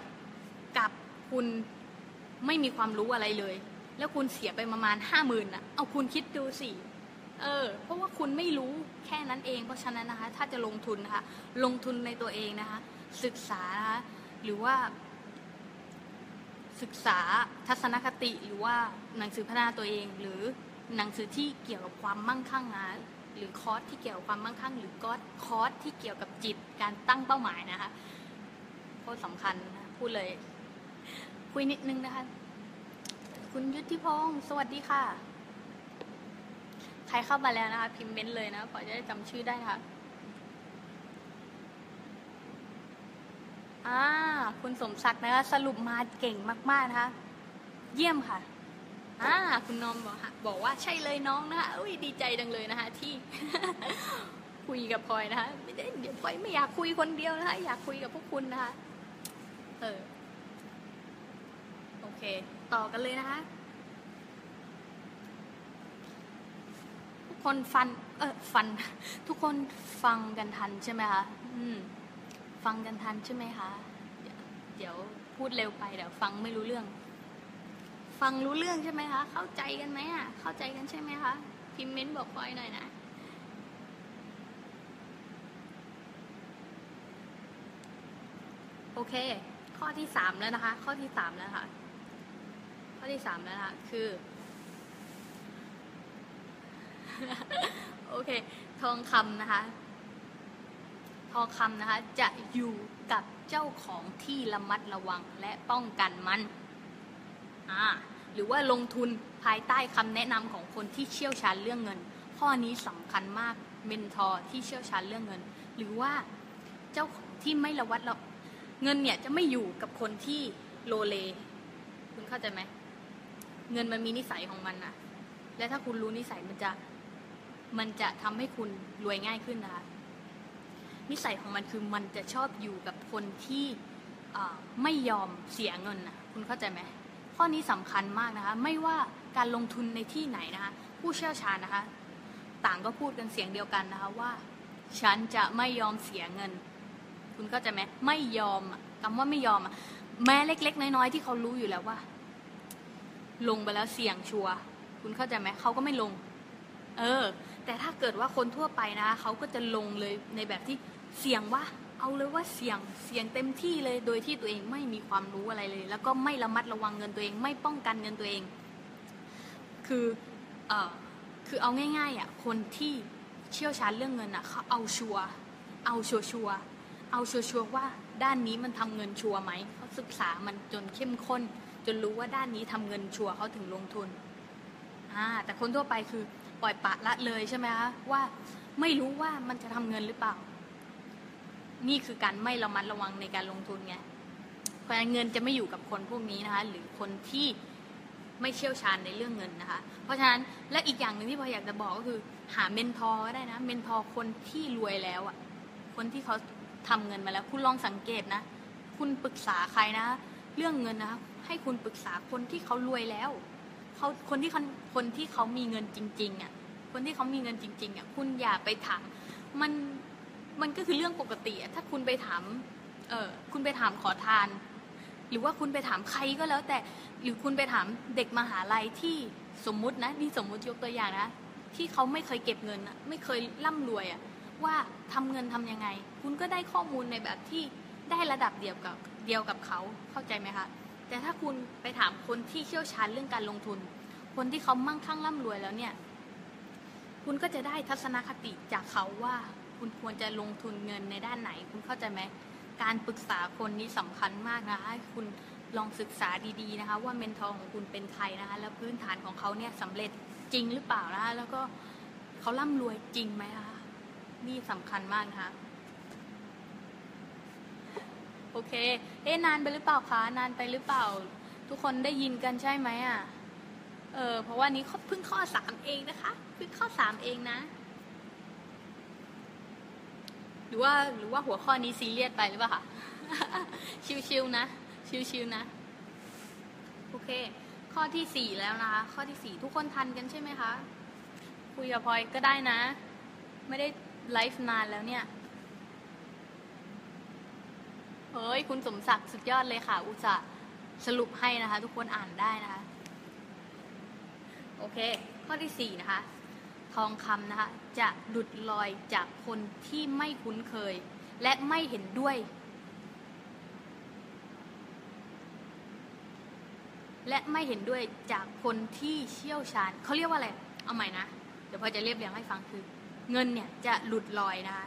กับคุณไม่มีความรู้อะไรเลย แล้วคุณเสียไปประมาณห้าหมื่นอะเอาคุณคิดดูสิเออเพราะว่าคุณไม่รู้แค่นั้นเอง เพราะฉะนั้นนะคะ ถ้าจะลงทุนนะคะ ลงทุนในตัวเองนะคะ ศึกษานะคะหรือว่า ศึกษาทัศนคติหรือว่าหนังสือพัฒนาตัวเอง หรือหนังสือที่เกี่ยวกับความมั่งคั่งนะหรือคอร์สที่เกี่ยวกับความมั่งคั่ง หรือคอร์สที่เกี่ยวกับจิตการตั้งเป้าหมายนะคะ โคตรสำคัญนะพูดเลย คุยนิดนึงนะคะ คุณยุทธิพงศ์สวัสดีค่ะ ใครเข้ามาแล้วนะคะ พิมพ์เม้นต์เลยนะพอจะได้จำชื่อได้นะคะอ่าคุณสมศักดิ์นะคะสรุปมาเก่งมาก ๆ นะคะ เยี่ยมค่ะอ่าคุณนอมบอกบอกว่าใช่เลยน้องนะคะอุ้ยดีใจจังเลยนะคะ ที่ คุยกับพลอยนะคะไม่ได้เดี๋ยวพลอยไม่อยากคุยคนเดียวนะคะอยากคุยกับพวกคุณนะคะ ออโอเค ต่อกันเลยนะคะ ทุกคนฟัน เออฟัน ทุกคนฟังกันทันใช่ไหมคะ อืม ฟังกันทันใช่ไหมคะ เดี๋ยวพูดเร็วไปเดี๋ยวฟังไม่รู้เรื่อง ฟังรู้เรื่องใช่ไหมคะ เข้าใจกันไหมอะ เข้าใจกันใช่ไหมคะ พิมพ์เม้นต์บอกพลอยหน่อยนะโอเค ข้อที่สามแล้วนะคะ ข้อที่สามแล้วค่ะ ข้อที่สามแล้วนะคะคือ โอเค ทองคำนะคะ ทองคำนะคะ จะอยู่กับเจ้าของที่ระมัดระวังและป้องกันมัน อ่า หรือว่าลงทุนภายใต้คำแนะนำของคนที่เชี่ยวชาญเรื่องเงิน ข้อนี้สำคัญมาก mentor ที่เชี่ยวชาญเรื่องเงิน หรือว่าเจ้าของที่ไม่ระวัดระ เงินเนี่ยจะไม่อยู่กับคนที่โลเล คุณเข้าใจไหม เงินมันมีนิสัยของมันนะและถ้าคุณรู้นิสัยมันจะ มันจะทำให้คุณรวยง่ายขึ้นนะคะ นิสัยของมันคือมันจะชอบอยู่กับคนที่ไม่ยอมเสียเงินนะคุณเข้าใจไหม ข้อนี้สำคัญมากนะคะ ไม่ว่าการลงทุนในที่ไหนนะคะ ผู้เชี่ยวชาญนะคะ ต่างก็พูดกันเสียงเดียวกันนะคะว่า ฉันจะไม่ยอมเสียเงิน คุณเข้าใจไหมไม่ยอมคำว่าไม่ยอมอะแม้เล็ก ๆ น้อยๆที่เขารู้อยู่แล้วว่า ลงไปแล้วเสี่ยงชัวร์คุณเข้าใจไหมเขาก็ไม่ลง เออ แต่ถ้าเกิดว่าคนทั่วไปนะเขาก็จะลงเลยในแบบที่เสี่ยงว่า เอาเลยว่าเสี่ยงเสี่ยงเต็มที่เลย โดยที่ตัวเองไม่มีความรู้อะไรเลย แล้วก็ไม่ระมัดระวังเงินตัวเอง ไม่ป้องกันเงินตัวเอง คือเออคือเอาง่ายๆอะคนที่เชี่ยวชาญเรื่องเงินอะเขาเอาชัวร์เอาชัวชัวร์ เอาชัวชัวร์ว่าด้านนี้มันทำเงินชัวร์ไหมเขาศึกษามันจนเข้มข้น จนรู้ว่าด้านนี้ทำเงินชัวร์เขาถึงลงทุนอ่าแต่คนทั่วไปคือปล่อยปะละเลยใช่ไหมคะว่าไม่รู้ว่ามันจะทำเงินหรือเปล่า นี่คือการไม่ระมัดระวังในการลงทุนไงเพราะเงินจะไม่อยู่กับคนพวกนี้นะคะ หรือคนที่ไม่เชี่ยวชาญในเรื่องเงินนะคะ เพราะฉะนั้นและอีกอย่างหนึ่งที่พออยากจะบอกก็คือ หา mentor ก็ได้นะ mentor คนที่รวยแล้วอะ คนที่เขา ทำเงินมาแล้ว คุณลองสังเกตนะ คุณปรึกษาใครนะ เรื่องเงินนะคะให้คุณปรึกษาคนที่เขารวยแล้วเขาคนที่คนที่เขามีเงินจริงๆอะคนที่เขามีเงินจริงๆอะคุณอย่าไปถามมันมันก็คือเรื่องปกติอะถ้าคุณไปถามเออคุณไปถามขอทาน หรือว่าคุณไปถามใครก็แล้ว แต่หรือคุณไปถามเด็กมหาลัยที่สมมุตินะนี่สมมุติยกตัวอย่างนะที่เขาไม่เคยเก็บเงินไม่เคยร่ำรวยอะ ว่าทำเงินทำยังไง คุณก็ได้ข้อมูลในแบบที่ได้ระดับเดียวกับเดียวกับเขาเข้าใจไหมคะแต่ถ้าคุณไปถามคนที่เชี่ยวชาญเรื่องการลงทุน คนที่เขามั่งคั่งร่ำรวยแล้วเนี่ย คุณก็จะได้ทัศนคติจากเขาว่าคุณควรจะลงทุนเงินในด้านไหน คุณเข้าใจไหมการปรึกษาคนนี้สำคัญมากนะคะให้คุณลองศึกษาดีๆนะคะ ว่าเมนทอร์ของคุณเป็นใครนะคะแล้วพื้นฐานของเขาเนี่ยสำเร็จจริงหรือเปล่านะคะแล้วก็เขาร่ำรวยจริงไหมคะ นี่สำคัญมากนะคะโอเค เอ๊ะนานไปหรือเปล่าคะ นานไปหรือเปล่า ทุกคนได้ยินกันใช่ไหมอะ เออ เพราะว่านี้เพิ่งข้อสามเองนะคะ เพิ่งข้อสามเองนะ หรือว่าหรือว่าหัวข้อนี้ซีเรียสไปหรือเปล่าคะ ชิวๆนะ ชิวๆนะ โอเค ข้อที่สี่แล้วนะคะ ข้อที่สี่ทุกคนทันกันใช่ไหมคะ คุยกับพลอยก็ได้นะ ไม่ได้ ไลฟ์นานแล้วเนี่ย เฮ้ย คุณสมศักดิ์สุดยอดเลยค่ะ อุตส่าห์สรุปให้นะคะ ทุกคนอ่านได้นะคะ โอเค ข้อที่สี่นะคะ ทองคำนะคะ จะหลุดลอยจากคนที่ไม่คุ้นเคย และไม่เห็นด้วย และไม่เห็นด้วยจากคนที่เชี่ยวชาญ เขาเรียกว่าอะไร เอาใหม่นะ เดี๋ยวพอจะเรียบเรียงให้ฟังคือ เงินเนี่ยจะหลุดลอยนะคะ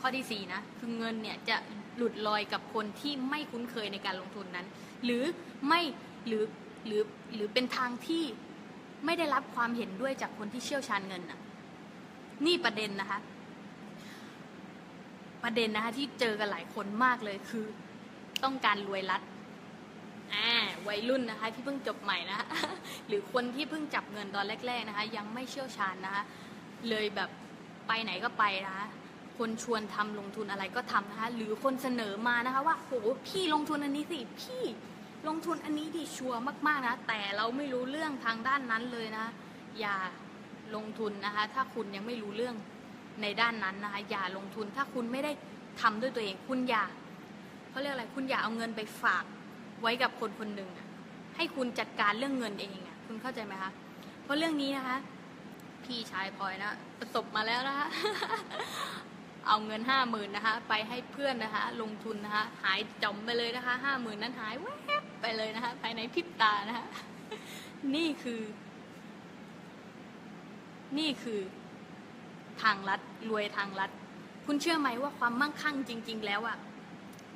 ข้อที่สี่นะ คือเงินเนี่ยจะหลุดลอยกับคนที่ไม่คุ้นเคยในการลงทุนนั้น หรือไม่หรือหรือหรือเป็นทางที่ไม่ได้รับความเห็นด้วยจากคนที่เชี่ยวชาญเงินน่ะนี่ประเด็นนะคะ ประเด็นนะคะที่เจอกันหลายคนมากเลยคือต้องการรวยรัดอ่าวัยรุ่นนะคะ ที่เพิ่งจบใหม่นะหรือคนที่เพิ่งจับเงินตอนแรก ๆนะคะ ยังไม่เชี่ยวชาญนะคะเลยแบบ ไปไหนก็ไปนะคะคนชวนทำลงทุนอะไรก็ทำนะคะหรือคนเสนอมานะคะว่าโหพี่ลงทุนอันนี้สิพี่ลงทุนอันนี้ดีชัวร์มากๆนะแต่เราไม่รู้เรื่องทางด้านนั้นเลยนะ อย่าลงทุนนะคะ ถ้าคุณยังไม่รู้เรื่องในด้านนั้นนะคะอย่าลงทุนถ้าคุณไม่ได้ทำด้วยตัวเอง คุณอย่าเขาเรียกอะไรคุณอย่าเอาเงินไปฝากไว้กับคนคนหนึ่งให้คุณจัดการเรื่องเงินเองอะคุณเข้าใจไหมคะเพราะเรื่องนี้นะคะ พี่ชายพลอยนะ ประสบมาแล้วนะคะ เอาเงินห้าหมื่นนะคะ ไปให้เพื่อนนะคะ ลงทุนนะคะ หายจมไปเลยนะคะห้าหมื่นนั้นหายแวบไปเลยนะคะ ภายในพริบตานะคะ นี่คือ นี่คือทางลัดรวยทางลัดคุณเชื่อไหมว่าความมั่งคั่งจริง ๆ แล้วอะ่ะ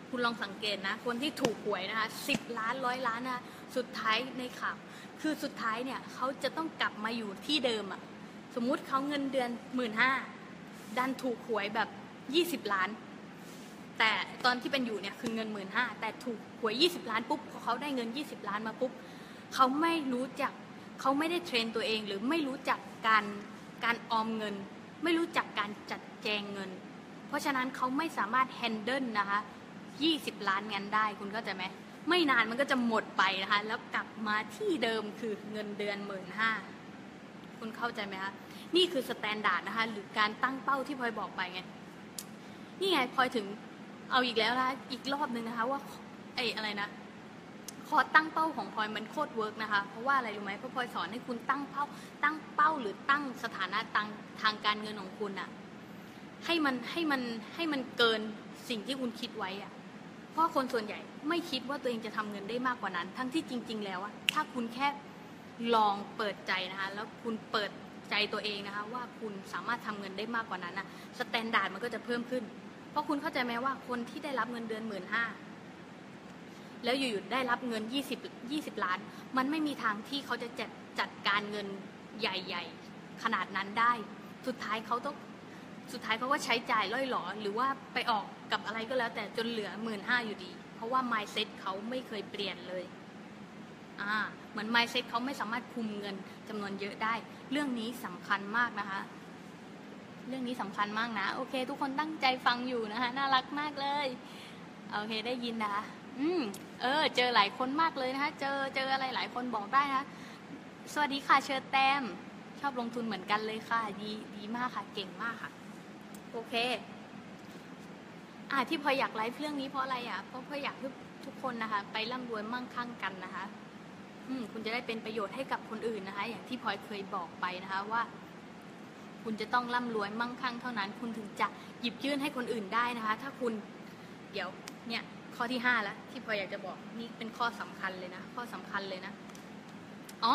คุณลองสังเกตนะ คนที่ถูกหวยนะคะสิบล้านร้อยล้านนะสุดท้ายในข่าวคือสุดท้ายเนี่ยเขาจะต้องกลับมาอยู่ที่เดิมอะ่ะ สมมุติเขาเงินเดือนหมื่นห้าดันถูกหวยแบบยี่สิบล้าน แต่ตอนที่เป็นอยู่เนี่ยคือเงินหมื่นห้าแต่ถูกหวยยี่สิบล้านปุ๊บพอเขาได้เงินยี่สิบล้านมาปุ๊บเขาไม่รู้จักเขาไม่ได้ train ตัวเองหรือไม่รู้จักการการออมเงิน ไม่รู้จักการจัดแจงเงิน เพราะฉะนั้นเขาไม่สามารถ handle นะคะยี่สิบล้านเงินได้คุณเข้าใจไหมไม่นานมันก็จะหมดไปนะคะ แล้วกลับมาที่เดิมคือเงินเดือนหมื่นห้าคุณเข้าใจไหมคะ นี่คือ standard นะคะ หรือการตั้งเป้าที่พลอยบอกไปไง นี่ไงพลอยถึงเอาอีกแล้วนะอีกรอบหนึ่งนะคะ ว่าไอ้อะไรนะคอตั้งเป้าของพลอยมันโคตรเวิร์กนะคะ เพราะว่าอะไรรู้ไหมเพราะพลอยสอนให้คุณตั้งเป้า ตั้งเป้าหรือตั้งสถานะตังทางการเงินของคุณอะให้มันให้มันให้มันเกินสิ่งที่คุณคิดไว้อะเพราะคนส่วนใหญ่ไม่คิดว่าตัวเองจะทำเงินได้มากกว่านั้น ทั้งที่จริง ๆ แล้วอะถ้าคุณแค่ลองเปิดใจนะคะ แล้วคุณเปิด ใจตัวเองนะคะว่าคุณสามารถทำเงินได้มากกว่านั้นนะ standard มันก็จะเพิ่มขึ้น เพราะคุณเข้าใจไหมว่าคนที่ได้รับเงินเดือนหมื่นห้าแล้วอยู่ๆได้รับเงินยี่สิบยี่สิบล้าน มันไม่มีทางที่เขาจะจัดจัดการเงินใหญ่ๆ ขนาดนั้นได้ สุดท้ายเขาต้องสุดท้ายเขาก็ใช้จ่ายร่อยหรอหรือว่าไปออกกับอะไรก็แล้ว แต่จนเหลือหมื่นห้าอยู่ดี เพราะว่า mindset เขาไม่เคยเปลี่ยนเลยอ่า เหมือน mindset เขาไม่สามารถคุมเงินจำนวนเยอะได้ เรื่องนี้สำคัญมากนะคะ เรื่องนี้สำคัญมากนะ โอเค ทุกคนตั้งใจฟังอยู่นะคะ น่ารักมากเลยโอเคได้ยินนะคะอืมเออ เจอหลายคนมากเลยนะคะ เจอเจออะไรหลายคนบอกได้นะสวัสดีค่ะเชิญแตมชอบลงทุนเหมือนกันเลยค่ะ ดีดีมากค่ะ เก่งมากค่ะ โอเค อ่าที่พออยากไลฟ์เรื่องนี้เพราะอะไรอะเพราะพออยากให้ทุกคนนะคะ ไปร่ำรวยมั่งคั่งกันนะคะ คุณจะได้เป็นประโยชน์ให้กับคนอื่นนะคะ อย่างที่พลอยเคยบอกไปนะคะว่า คุณจะต้องร่ำรวยมั่งคั่งเท่านั้น คุณถึงจะหยิบยื่นให้คนอื่นได้นะคะ ถ้าคุณเดี๋ยวเนี่ยข้อที่ห้าแล้วที่พลอยอยากจะบอกนี่เป็นข้อสำคัญเลยนะ ข้อสำคัญเลยนะอ๋อ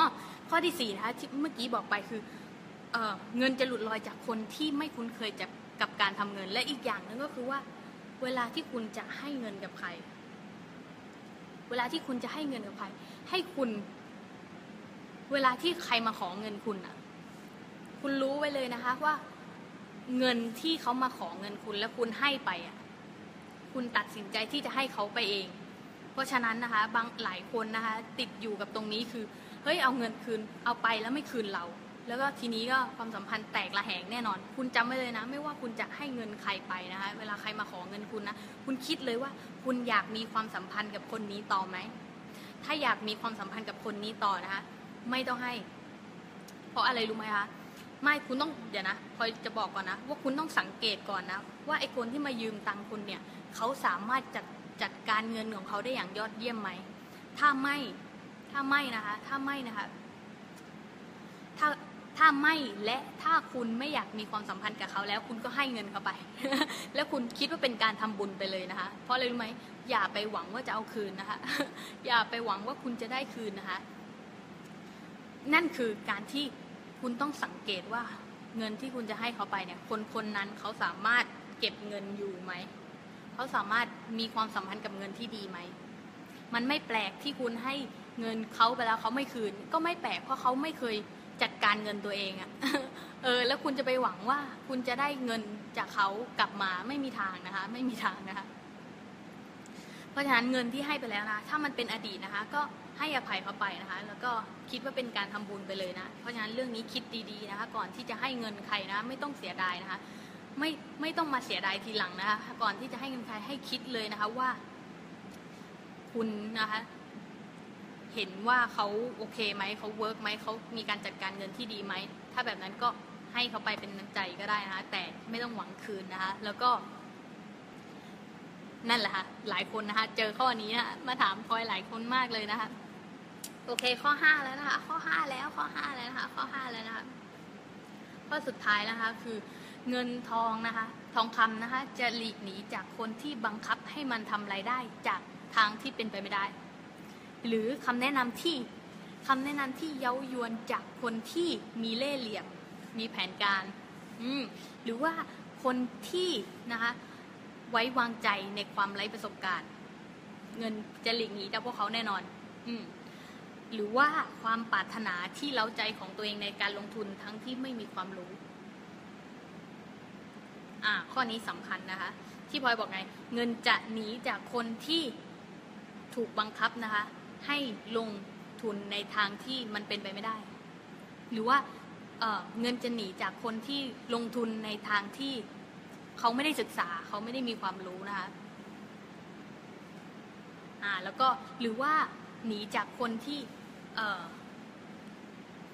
ข้อที่สี่นะคะที่เมื่อกี้บอกไปคือเออเงินจะหลุดลอยจากคนที่ไม่คุ้นเคยจะกับการทำเงินและอีกอย่างหนึงก็คือว่า เวลาที่คุณจะให้เงินกับใคร เวลาที่คุณจะให้เงินกับใคร ให้คุณ เวลาที่ใครมาขอเงินคุณอะคุณรู้ไว้เลยนะคะว่า เงินที่เขามาขอเงินคุณแล้วคุณให้ไปอะคุณตัดสินใจที่จะให้เขาไปเอง เพราะฉะนั้นนะคะ บางหลายคนนะคะ ติดอยู่กับตรงนี้คือเฮ้ยเอาเงินคืนเอาไปแล้วไม่คืนเรา แล้วก็ทีนี้ก็ความสัมพันธ์แตกระแหงแน่นอน คุณจำไว้เลยนะ ไม่ว่าคุณจะให้เงินใครไปนะคะ เวลาใครมาขอเงินคุณนะ คุณคิดเลยว่า คุณอยากมีความสัมพันธ์กับคนนี้ต่อไหม ถ้าอยากมีความสัมพันธ์กับคนนี้ต่อนะคะไม่ต้องให้ เพราะอะไรรู้ไหมคะไม่คุณต้องเดี๋ยวนะพอยจะบอกก่อนนะ ว่าคุณต้องสังเกตก่อนนะ ว่าไอ้คนที่มายืมตังค์คุณเนี่ยเขาสามารถจัดจัดการเงินของเขาได้อย่างยอดเยี่ยมไหมถ้าไม่ถ้าไม่นะคะ ถ้าไม่นะคะถ้าถ้าไม่และถ้าคุณไม่อยากมีความสัมพันธ์กับเขาแล้ว คุณก็ให้เงินเขาไป แล้วคุณคิดว่าเป็นการทำบุญไปเลยนะคะ เพราะอะไรรู้ไหม อย่าไปหวังว่าจะเอาคืนนะคะ อย่าไปหวังว่าคุณจะได้คืนนะคะ นั่นคือการที่คุณต้องสังเกตว่าเงินที่คุณจะให้เขาไปเนี่ย คนคนนั้นเขาสามารถเก็บเงินอยู่ไหม เขาสามารถมีความสัมพันธ์กับเงินที่ดีไหม มันไม่แปลกที่คุณให้เงินเขาไปแล้วเขาไม่คืน ก็ไม่แปลกเพราะเขาไม่เคยจัดการเงินตัวเองอะเออ แล้วคุณจะไปหวังว่าคุณจะได้เงินจากเขากลับมาไม่มีทางนะคะ ไม่มีทางนะคะ เพราะฉะนั้นเงินที่ให้ไปแล้วนะ ถ้ามันเป็นอดีตนะคะ ก็ให้อภัยเขาไปนะคะ แล้วก็คิดว่าเป็นการทำบุญไปเลยนะ เพราะฉะนั้นเรื่องนี้คิดดีๆนะคะ ก่อนที่จะให้เงินใครนะ ไม่ต้องเสียดายนะคะ ไม่ไม่ต้องมาเสียดายทีหลังนะคะ ก่อนที่จะให้เงินใครให้คิดเลยนะคะว่า คุณนะคะ เห็นว่าเขาโอเคไหมเขาเวิร์กไหมเขามีการจัดการเงินที่ดีไหมถ้าแบบนั้นก็ให้เขาไปเป็นน้ำใจก็ได้นะคะแต่ไม่ต้องหวังคืนนะคะ แล้วก็ นั่นแหละค่ะ หลายคนนะคะ เจอข้อนี้นะมาถามพลอยหลายคนมากเลยนะคะ โอเค ข้อห้าแล้วนะคะ ข้อห้าแล้ว ข้อห้าแล้วนะคะ ข้อห้าแล้วนะคะ ข้อสุดท้ายนะคะ คือเงินทองนะคะ ทองคำนะคะ จะหลีกหนีจากคนที่บังคับให้มันทำรายได้จากทางที่เป็นไปไม่ได้ หรือคำแนะนำที่คำแนะนำที่เย้ายวนจากคนที่มีเล่ห์เหลี่ยม มีแผนการ อืมหรือว่าคนที่นะคะ ไว้วางใจในความไร้ประสบการณ์ เงินจะหลีกหนีจากพวกเขาแน่นอน อืมหรือว่าความปรารถนาที่เล้าใจของตัวเองในการลงทุนทั้งที่ไม่มีความรู้ อ่า ข้อนี้สำคัญนะคะ ที่พลอยบอกไง เงินจะหนีจากคนที่ถูกบังคับนะคะ ให้ลงทุนในทางที่มันเป็นไปไม่ได้ หรือว่าเเงินจะหนีจากคนที่ลงทุนในทางที่ เขาไม่ได้ศึกษาเขาไม่ได้มีความรู้นะคะอ่าแล้วก็หรือว่าหนีจากคนที่เอ่อ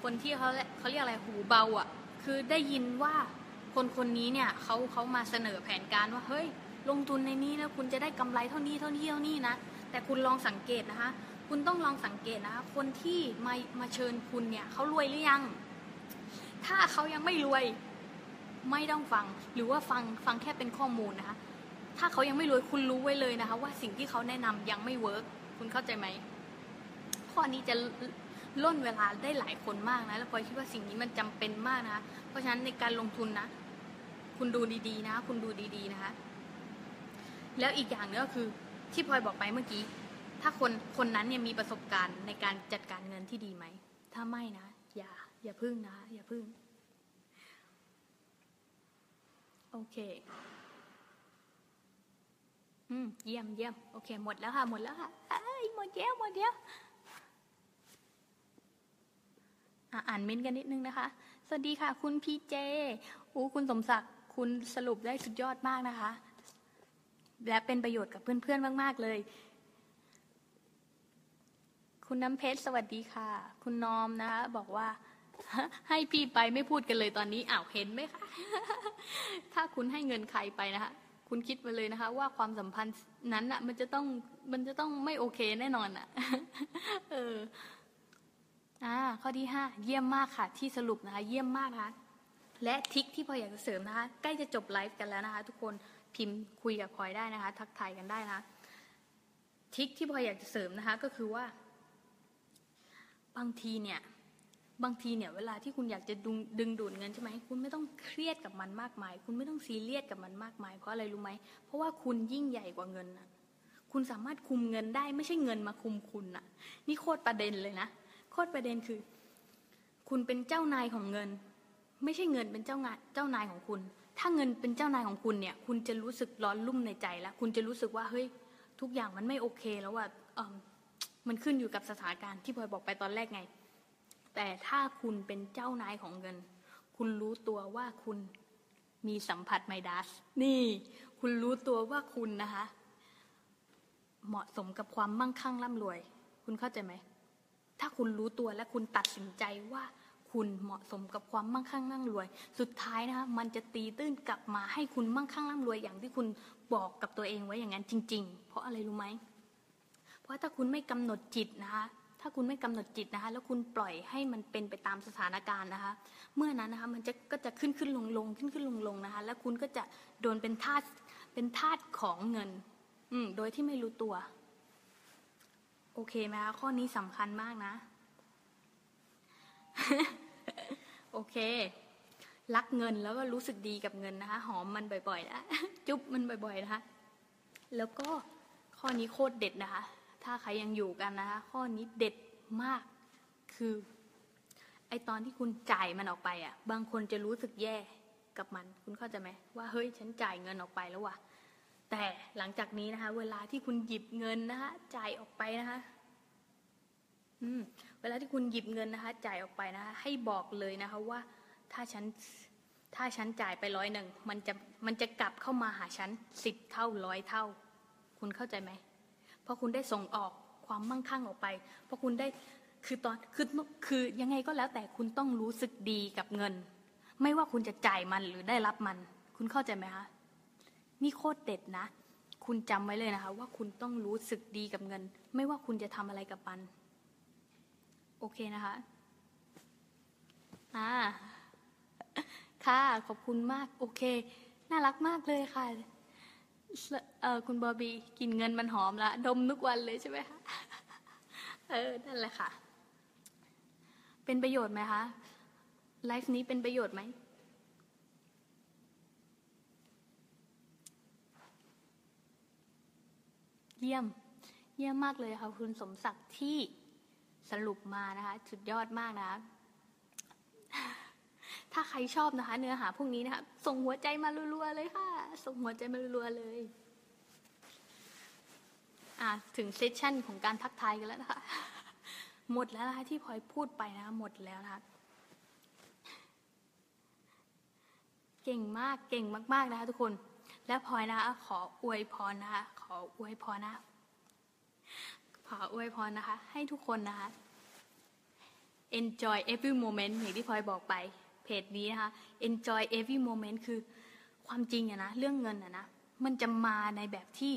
คนที่เขาเขาเรียกอะไรหูเบาอะ่ะ คือได้ยินว่าคนคนนี้เนี่ยเขาเขามาเสนอแผนการว่าเฮ้ย ลงทุนในนี้แล้วคุณจะได้กำไรเท่านี้เท่านี้เท่านี้นะแต่คุณลองสังเกตนะคะ คุณต้องลองสังเกตนะคะ คนที่มามาเชิญคุณเนี่ยเขารวยหรือยัง ถ้าเขายังไม่รวย ไม่ต้องฟัง หรือว่าฟังฟังแค่เป็นข้อมูลนะคะ ถ้าเขายังไม่รวยคุณรู้ไว้เลยนะคะ ว่าสิ่งที่เขาแนะนำยังไม่เวิร์กคุณเข้าใจไหมข้อนี้จะล่นเวลาได้หลายคนมากนะ แล้วพลอยคิดว่าสิ่งนี้มันจำเป็นมากนะคะเพราะฉะนั้นในการลงทุนนะ คุณดูดีๆนะ คุณดูดีๆนะคะ แล้วอีกอย่างนึงก็คือที่พลอยบอกไปเมื่อกี้ ถ้าคนคนนั้นเนี่ยมีประสบการณ์ในการจัดการเงินที่ดีไหม ถ้าไม่นะ อย่า อย่าพึ่งนะ อย่าพึ่ง โอเค อืม เยี่ยมเยี่ยมโอเค หมดแล้วค่ะ หมดแล้วค่ะเอ้ยหมดแล้วหมดแล้วอะอ่านเม้นต์กันนิดนึงนะคะ สวัสดีค่ะ คุณพีเจอู้คุณสมศักดิ์ คุณสรุปได้สุดยอดมากนะคะ และเป็นประโยชน์กับเพื่อนๆ มาก ๆ เลย คุณน้ำเพชร สวัสดีค่ะ คุณนอมนะคะ บอกว่า ให้พี่ไปไม่พูดกันเลยตอนนี้อ้าวเห็นไหมคะถ้าคุณให้เงินใครไปนะคะคุณคิดมาเลยนะคะ ว่าความสัมพันธ์นั้นอะมันจะต้องมันจะต้องไม่โอเคแน่นอนอะเอออ่าข้อที่ห้าเยี่ยมมากค่ะ ที่สรุปนะคะ เยี่ยมมากนะคะและทริคที่พอยอยากจะเสริมนะคะ ใกล้จะจบไลฟ์กันแล้วนะคะ ทุกคนพิมพ์คุยกับพลอยได้นะคะ ทักทายกันได้นะะทริคที่พลอยอยากจะเสริมนะคะ ก็คือว่า บางทีเนี่ย บางทีเนี่ยเวลาที่คุณอยากจะดึงดึงดูดเงินใช่ไหมคุณไม่ต้องเครียดกับมันมากมาย คุณไม่ต้องซีเรียสกับมันมากมาย เพราะอะไรรู้ไหมเพราะว่าคุณยิ่งใหญ่กว่าเงินนะคุณสามารถคุมเงินได้ไม่ใช่เงินมาคุมคุณน่ะ นี่โคตรประเด็นเลยนะโคตรประเด็นคือ คุณเป็นเจ้านายของเงิน ไม่ใช่เงินเป็นเจ้างานเจ้านายของคุณ ถ้าเงินเป็นเจ้านายของคุณเนี่ย คุณจะรู้สึกร้อนรุ่มในใจแล้วคุณจะรู้สึกว่าเฮ้ยทุกอย่างมันไม่โอเคแล้วว่ามันขึ้นอยู่กับสถานการณ์ที่พลอยบอกไปตอนแรกไง แต่ถ้าคุณเป็นเจ้านายของเงิน คุณรู้ตัวว่าคุณมีสัมผัสไมดัส นี่ คุณรู้ตัวว่าคุณนะคะ เหมาะสมกับความมั่งคั่งร่ำรวย คุณเข้าใจไหม ถ้าคุณรู้ตัวและคุณตัดสินใจว่าคุณเหมาะสมกับความมั่งคั่งร่ำรวย สุดท้ายนะคะมันจะตีตื้นกลับมาให้คุณมั่งคั่งร่ำรวย อย่างที่คุณบอกกับตัวเองไว้อย่างนั้นจริง ๆ เพราะอะไรรู้ไหม เพราะถ้าคุณไม่กำหนดจิตนะคะ ถ้าคุณไม่กำหนดจิตนะคะ แล้วคุณปล่อยให้มันเป็นไปตามสถานการณ์นะคะ เมื่อนั้นนะคะมันจะก็จะขึ้นขึ้นลงลงขึ้นขึ้นลงลงนะคะ แล้วคุณก็จะโดนเป็นทาสเป็นทาสของเงิน อืมโดยที่ไม่รู้ตัว โอเคไหมคะข้อนี้สำคัญมากนะ โอเครักเงินแล้วก็รู้สึกดีกับเงินนะคะ หอมมันบ่อยๆนะจุ๊บมันบ่อยๆนะคะ แล้วก็ข้อนี้โคตรเด็ดนะคะ ถ้าใครยังอยู่กันนะคะ ข้อนี้เด็ดมากคือ ไอตอนที่คุณจ่ายมันออกไปอะ บางคนจะรู้สึกแย่กับมัน คุณเข้าใจไหมว่าเฮ้ยฉันจ่ายเงินออกไปแล้วว่ะ แต่หลังจากนี้นะคะ เวลาที่คุณหยิบเงินนะคะจ่ายออกไปนะคะอืมเวลาที่คุณหยิบเงินนะคะ จ่ายออกไปนะคะ ให้บอกเลยนะคะว่าถ้าฉันถ้าฉันจ่ายไปร้อยหนึ่งมันจะมันจะกลับเข้ามาหาฉันสิบเท่าร้อยเท่า คุณเข้าใจไหม พราะคุณได้ส่งออกความมั่งคั่งออกไปเพราะคุณได้คือตอนคือคือยังไงก็แล้วแต่คุณต้องรู้สึกดีกับเงิน ไม่ว่าคุณจะจ่ายมันหรือได้รับมัน คุณเข้าใจไหมคะนี่โคตรเด็ดนะ คุณจำไว้เลยนะคะ ว่าคุณต้องรู้สึกดีกับเงิน ไม่ว่าคุณจะทำอะไรกับมัน โอเคนะคะอ่าค่ะขอบคุณมาก โอเค น่ารักมากเลยค่ะ คุณบอบีกินเงินมันหอมละดมทุกวันเลยใช่ไหมคะเออนั่นแหละค่ะ เป็นประโยชน์ไหมคะไลฟ์นี้เป็นประโยชน์ไหมเยี่ยม เยี่ยมมากเลยค่ะคุณสมศักดิ์ที่สรุปมานะคะ สุดยอดมากนะคะ ถ้าใครชอบนะคะ เนื้อหาพวกนี้นะคะ ส่งหัวใจมารัวๆเลยค่ะ ส่งหัวใจมารัวๆเลยอ่าถึงเซสชั่นของการทักทายกันแล้วนะคะ หมดแล้วนะคะที่พลอยพูดไปนะคะหมดแล้วนะคะเก่งมากเก่งมากๆนะคะทุกคน และพลอยนะคะขออวยพรนะคะขออวยพรนะขออวยพรนะคะ ให้ทุกคนนะคะ enjoy every moment อย่างที่พลอยบอกไป เพจนี้นะคะ enjoy every moment คือความจริงอะนะ เรื่องเงินอะนะ มันจะมาในแบบที่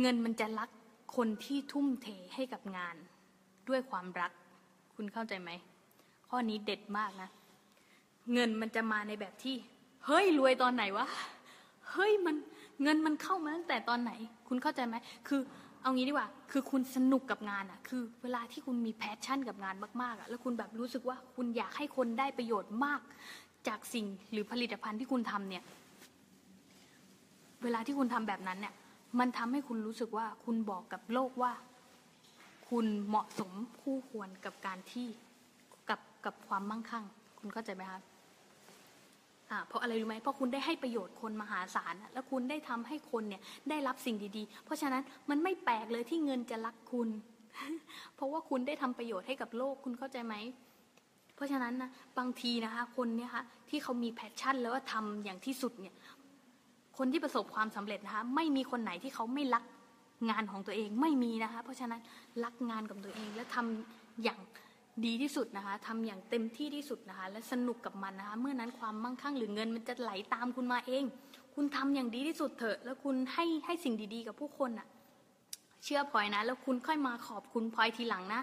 เงินมันจะรักคนที่ทุ่มเทให้กับงาน ด้วยความรัก คุณเข้าใจไหม ข้อนี้เด็ดมากนะ เงินมันจะมาในแบบที่ เฮ้ย รวยตอนไหนวะ เฮ้ยมันเงินมันเข้ามาตั้งแต่ตอนไหน คุณเข้าใจไหม คือ เอางี้ดีกว่า คือคุณสนุกกับงานอะ คือเวลาที่คุณมีแพชชั่นกับงานมากๆอะ แล้วคุณแบบรู้สึกว่าคุณอยากให้คนได้ประโยชน์มากจากสิ่งหรือผลิตภัณฑ์ที่คุณทำเนี่ย เวลาที่คุณทำแบบนั้นเนี่ย มันทำให้คุณรู้สึกว่าคุณบอกกับโลกว่า คุณเหมาะสมคู่ควรกับการที่กับกับความมั่งคั่ง คุณเข้าใจไหมคะอ่า เพราะอะไรรู้ไหมเพราะคุณได้ให้ประโยชน์คนมหาศาลแล้วคุณได้ทำให้คนเนี่ยได้รับสิ่งดีๆ เพราะฉะนั้นมันไม่แปลกเลยที่เงินจะรักคุณ เพราะว่าคุณได้ทำประโยชน์ให้กับโลกคุณเข้าใจไหมเพราะฉะนั้นนะบางทีนะคะคนเนี่ยค่ะที่เขามีแพชชั่นแล้วก็ทำอย่างที่สุดเนี่ยคนที่ประสบความสำเร็จนะคะไม่มีคนไหนที่เขาไม่รักงานของตัวเองไม่มีนะคะเพราะฉะนั้นรักงานกับตัวเองและทำอย่าง ดีที่สุดนะคะทำอย่างเต็มที่ที่สุดนะคะ และสนุกกับมันนะคะ เมื่อนั้นความมั่งคั่งหรือเงินมันจะไหลตามคุณมาเอง คุณทำอย่างดีที่สุดเถอะ แล้วคุณให้ให้สิ่งดีๆ กับผู้คนอะ่ะ เชื่อพลอยนะ แล้วคุณค่อยมาขอบคุณพลอยทีหลังนะ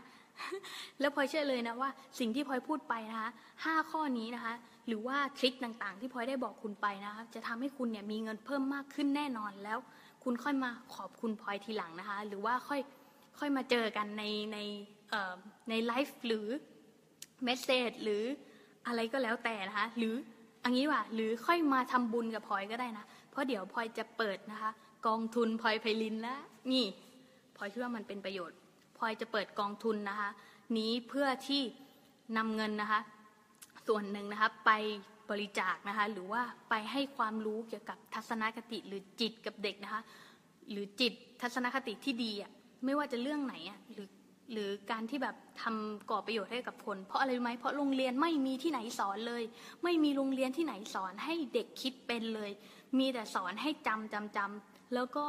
แล้วพลอยเชื่อเลยนะว่า สิ่งที่พลอยพูดไปนะคะห้าข้อนี้นะคะ หรือว่าทริคต่างๆ ที่พลอยได้บอกคุณไปนะคะ จะทำให้คุณเนี่ยมีเงินเพิ่มมากขึ้นแน่นอนแล้ว คุณค่อยมาขอบคุณพลอยทีหลังนะคะ หรือว่าค่อยค่อยมาเจอกันในใน ในไลฟ์หรือเมสเซจหรืออะไรก็แล้วแต่นะคะหรืออันนี้ว่าหรือค่อยมาทำบุญกับพลอยก็ได้นะ เพราะเดี๋ยวพลอยจะเปิดนะคะ กองทุนพลอยไพลินแล้วนี่พลอยคิดว่ามันเป็นประโยชน์พลอยจะเปิดกองทุนนะคะ นี้เพื่อที่นำเงินนะคะ ส่วนหนึ่งนะคะไปบริจาคนะคะ หรือว่าไปให้ความรู้เกี่ยวกับทัศนคติหรือจิตกับเด็กนะคะ หรือจิตทัศนคติที่ดีอะไม่ว่าจะเรื่องไหนอะหรือ หรือการที่แบบทำก่อประโยชน์ให้กับคน เพราะอะไรไหมเพราะโรงเรียนไม่มีที่ไหนสอนเลย ไม่มีโรงเรียนที่ไหนสอนให้เด็กคิดเป็นเลย มีแต่สอนให้จำจำจำแล้วก็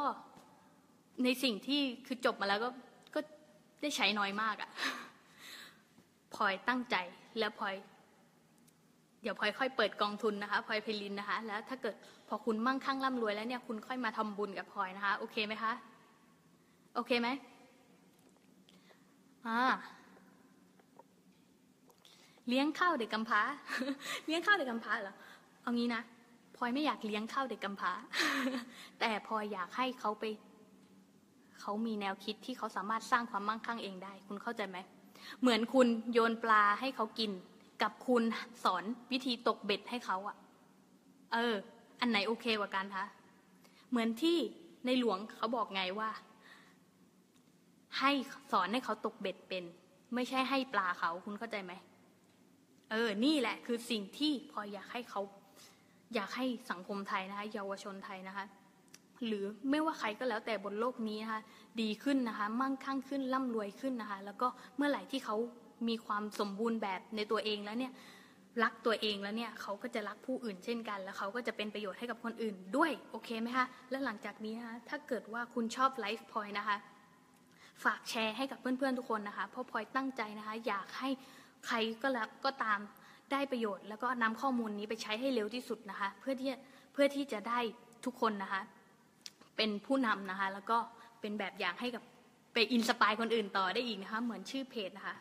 ในสิ่งที่คือจบมาแล้วก็ก็ได้ใช้น้อยมากอะ่ะพลอยตั้งใจแล้วพลอยเดี๋ยวพลอยค่อยเปิดกองทุนนะคะพลอยเพลินนะคะ แล้วถ้าเกิดพอคุณมั่งคั่งร่ำรวยแล้วเนี่ยคุณค่อยมาทำบุญกับพลอยนะคะ โอเคไหมคะ โอเคไหม อ่าเลี้ยงข้าวเด็กกำพร้า เลี้ยงข้าวเด็กกำพร้าเหรอ เอางี้นะพลอยไม่อยากเลี้ยงข้าวเด็กกำพร้า แต่พลอยอยากให้เขาไป เขามีแนวคิดที่เขาสามารถสร้างความมั่งคั่งเองได้ คุณเข้าใจไหม เหมือนคุณโยนปลาให้เขากิน กับคุณสอนวิธีตกเบ็ดให้เขาอะเออ อันไหนโอเคกว่ากันคะ เหมือนที่ในหลวงเขาบอกไงว่า ให้สอนให้เขาตกเบ็ดเป็น ไม่ใช่ให้ปลาเขาคุณเข้าใจไหมเออ นี่แหละ คือสิ่งที่พออยากให้เขา อยากให้สังคมไทยนะคะเยาวชนไทยนะคะ หรือไม่ว่าใครก็แล้วแต่บนโลกนี้นะคะ ดีขึ้นนะคะ มั่งคั่งขึ้นร่ำรวยขึ้นนะคะ แล้วก็เมื่อไหร่ที่เขามีความสมบูรณ์แบบในตัวเองแล้วเนี่ย รักตัวเองแล้วเนี่ย เขาก็จะรักผู้อื่นเช่นกัน แล้วเขาก็จะเป็นประโยชน์ให้กับคนอื่นด้วย โอเคไหมคะ และหลังจากนี้นะคะ ถ้าเกิดว่าคุณชอบไลฟ์พอยนะคะ ฝากแชร์ให้กับเพื่อนๆทุกคนนะคะ เพราะพลอยตั้งใจนะคะ อยากให้ใครก็แล้วก็ตามได้ประโยชน์ แล้วก็นำข้อมูลนี้ไปใช้ให้เร็วที่สุดนะคะ เพื่อที่เพื่อที่จะได้ทุกคนนะคะ เป็นผู้นำนะคะ แล้วก็เป็นแบบอย่างให้กับไปอินสปายคนอื่นต่อได้อีกนะคะ เหมือนชื่อเพจนะคะ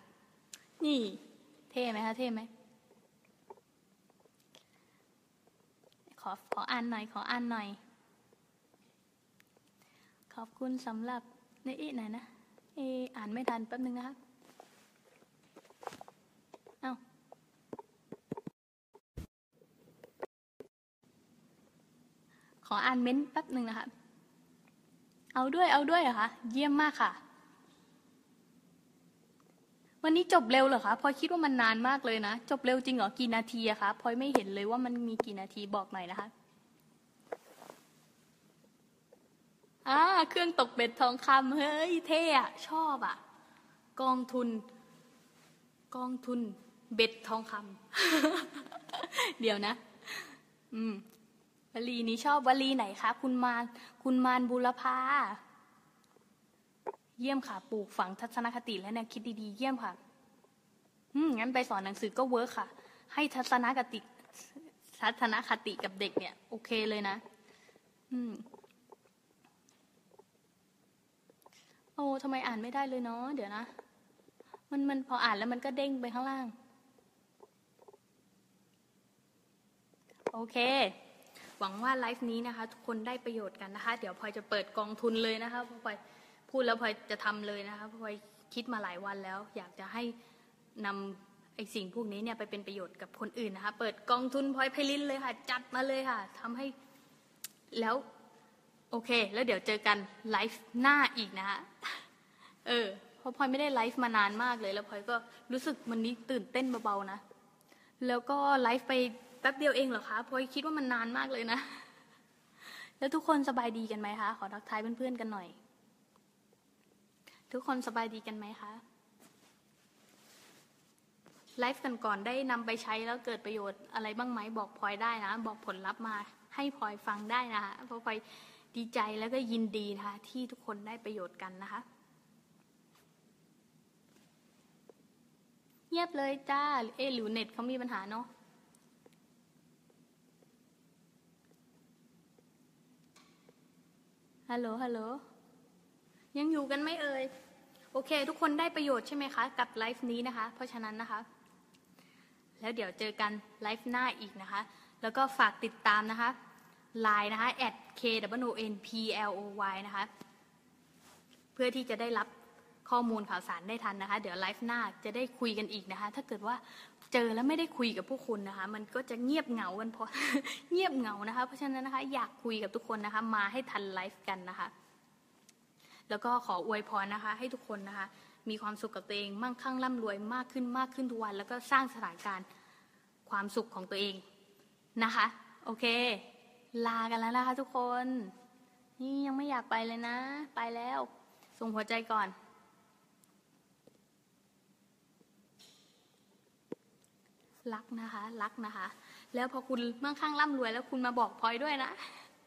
นี่เท่ไหมคะเท่ไหมขอขออ่านหน่อยขออ่านหน่อย ขอบคุณสำหรับในอีไหนนะ เออ่านไม่ทันแป๊บนึงนะครับเอาขออ่านเม้นแป๊บหนึ่งนะคะ เอาด้วยเอาด้วยเหรอคะ เยี่ยมมากค่ะ วันนี้จบเร็วเหรอคะพลอยคิดว่ามันนานมากเลยนะ จบเร็วจริงเหรอ กี่นาทีอะคะพลอยไม่เห็นเลยว่ามันมีกี่นาทีบอกหน่อยนะคะ อ่าเครื่องตกเบ็ดทองคำเฮ้ยเท่อะชอบอะกองทุน กองทุนเบ็ดทองคำเดี๋ยวนะ อืมวลีนี้ชอบวลีไหนคะคุณมารคุณมารบุรพาเยี่ยมค่ะ ปลูกฝังทัศนคติและแนวคิดดีๆ เยี่ยมค่ะ อืมงั้นไปสอนหนังสือก็เวิร์คค่ะ ให้ทัศนคติ ทัศนคติกับเด็กเนี่ย โอเคเลยนะ อืม โอ้ทำไมอ่านไม่ได้เลยเนาะเดี๋ยวนะ มันมันพออ่านแล้วมันก็เด้งไปข้างล่าง โอเค หวังว่าไลฟ์นี้นะคะ ทุกคนได้ประโยชน์กันนะคะ เดี๋ยวพลอยจะเปิดกองทุนเลยนะคะพลอยพูดแล้วพลอยจะทำเลยนะคะพลอยคิดมาหลายวันแล้ว อยากจะให้นำไอสิ่งพวกนี้เนี่ยไปเป็นประโยชน์กับคนอื่นนะคะ เปิดกองทุนพลอยพลินเลยค่ะ จัดมาเลยค่ะทำให้แล้ว โอเค แล้วเดี๋ยวเจอกันไลฟ์หน้าอีกนะฮะ เออ เพราะพลอยไม่ได้ไลฟ์มานานมากเลย แล้วพลอยก็รู้สึกมันนี้ตื่นเต้นเบาๆนะ แล้วก็ไลฟ์ไปแป๊บเดียวเองเหรอคะพลอยคิดว่ามันนานมากเลยนะ แล้วทุกคนสบายดีกันไหมคะ ขอทักทายเพื่อนๆกันหน่อย ทุกคนสบายดีกันไหมคะ ไลฟ์กันก่อนได้นำไปใช้แล้วเกิดประโยชน์อะไรบ้างไหมบอกพลอยได้นะ บอกผลลัพธ์มาให้พลอยฟังได้นะคะเพราะพลอย ดีใจแล้วก็ยินดีนะคะที่ทุกคนได้ประโยชน์กันนะคะ เงียบเลยจ้า เอหรือเน็ตเขามีปัญหาเนาะฮัลโหลฮัลโหลยังอยู่กันไหมเอ่ยโอเค ทุกคนได้ประโยชน์ใช่ไหมคะ กับไลฟ์นี้นะคะ เพราะฉะนั้นนะคะ แล้วเดี๋ยวเจอกันไลฟ์หน้าอีกนะคะ แล้วก็ฝากติดตามนะคะ ไลน์นะคะ k w o n p l o y นะคะ เพื่อที่จะได้รับข้อมูลข่าวสารได้ทันนะคะ เดี๋ยวไลฟ์หน้าจะได้คุยกันอีกนะคะ ถ้าเกิดว่าเจอแล้วไม่ได้คุยกับผู้คุณนะคะ มันก็จะเงียบเหงากันพอเงียบเหงานะคะ เพราะฉะนั้นนะคะอยากคุยกับทุกคนนะคะ มาให้ทันไลฟ์กันนะคะ แล้วก็ขออวยพรนะคะ ให้ทุกคนนะคะ มีความสุขกับตัวเองมั่งคั่งร่ำรวยมากขึ้นมากขึ้นทุกวัน แล้วก็สร้างสถานการณ์ความสุขของตัวเองนะคะ โอเค ลากันแล้วนะคะทุกคน นี่ยังไม่อยากไปเลยนะ ไปแล้ว ส่งหัวใจก่อน รักนะคะ รักนะคะ แล้วพอคุณมั่งคั่งร่ำรวยแล้วคุณมาบอกพลอยด้วยนะ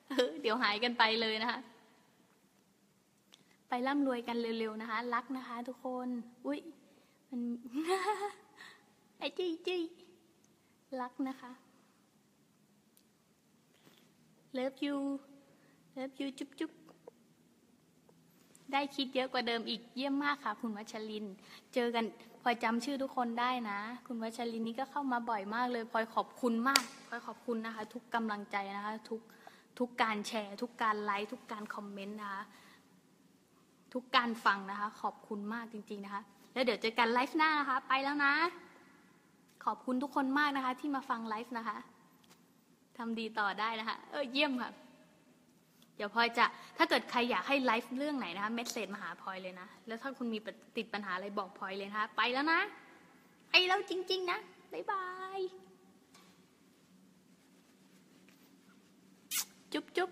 เออเดี๋ยวหายกันไปเลยนะคะ ไปร่ำรวยกันเร็วๆนะคะ รักนะคะ ทุกคน อุ้ยมันไอ้จี้จี้รักนะคะ love you love you จุ๊บจุ๊บได้คิดเยอะกว่าเดิมอีกเยี่ยมมากค่ะ คุณวัชริน เจอกันพลอยจำชื่อทุกคนได้นะ คุณวัชรินนี่ก็เข้ามาบ่อยมากเลยพลอยขอบคุณมากพลอยขอบคุณนะคะ ทุกกำลังใจนะคะ ทุกทุกการแชร์ ทุกการไลค์ทุกการคอมเมนต์นะคะ ทุกการฟังนะคะ ขอบคุณมากจริง ๆนะคะ แล้วเดี๋ยวเจอกันไลฟ์หน้านะคะ ไปแล้วนะ ขอบคุณทุกคนมากนะคะ ที่มาฟังไลฟ์นะคะ ทำดีต่อได้นะคะ เออเยี่ยมค่ะ เดี๋ยวพลอยจะ ถ้าเกิดใครอยากให้ไลฟ์เรื่องไหนนะคะเมสเซจมาหาพลอยเลยนะ แล้วถ้าคุณมีติดปัญหาอะไรบอกพลอยเลยนะคะ ไปแล้วนะ ไปแล้วจริง ๆ นะ บ๊ายบาย จุ๊บจุ๊บ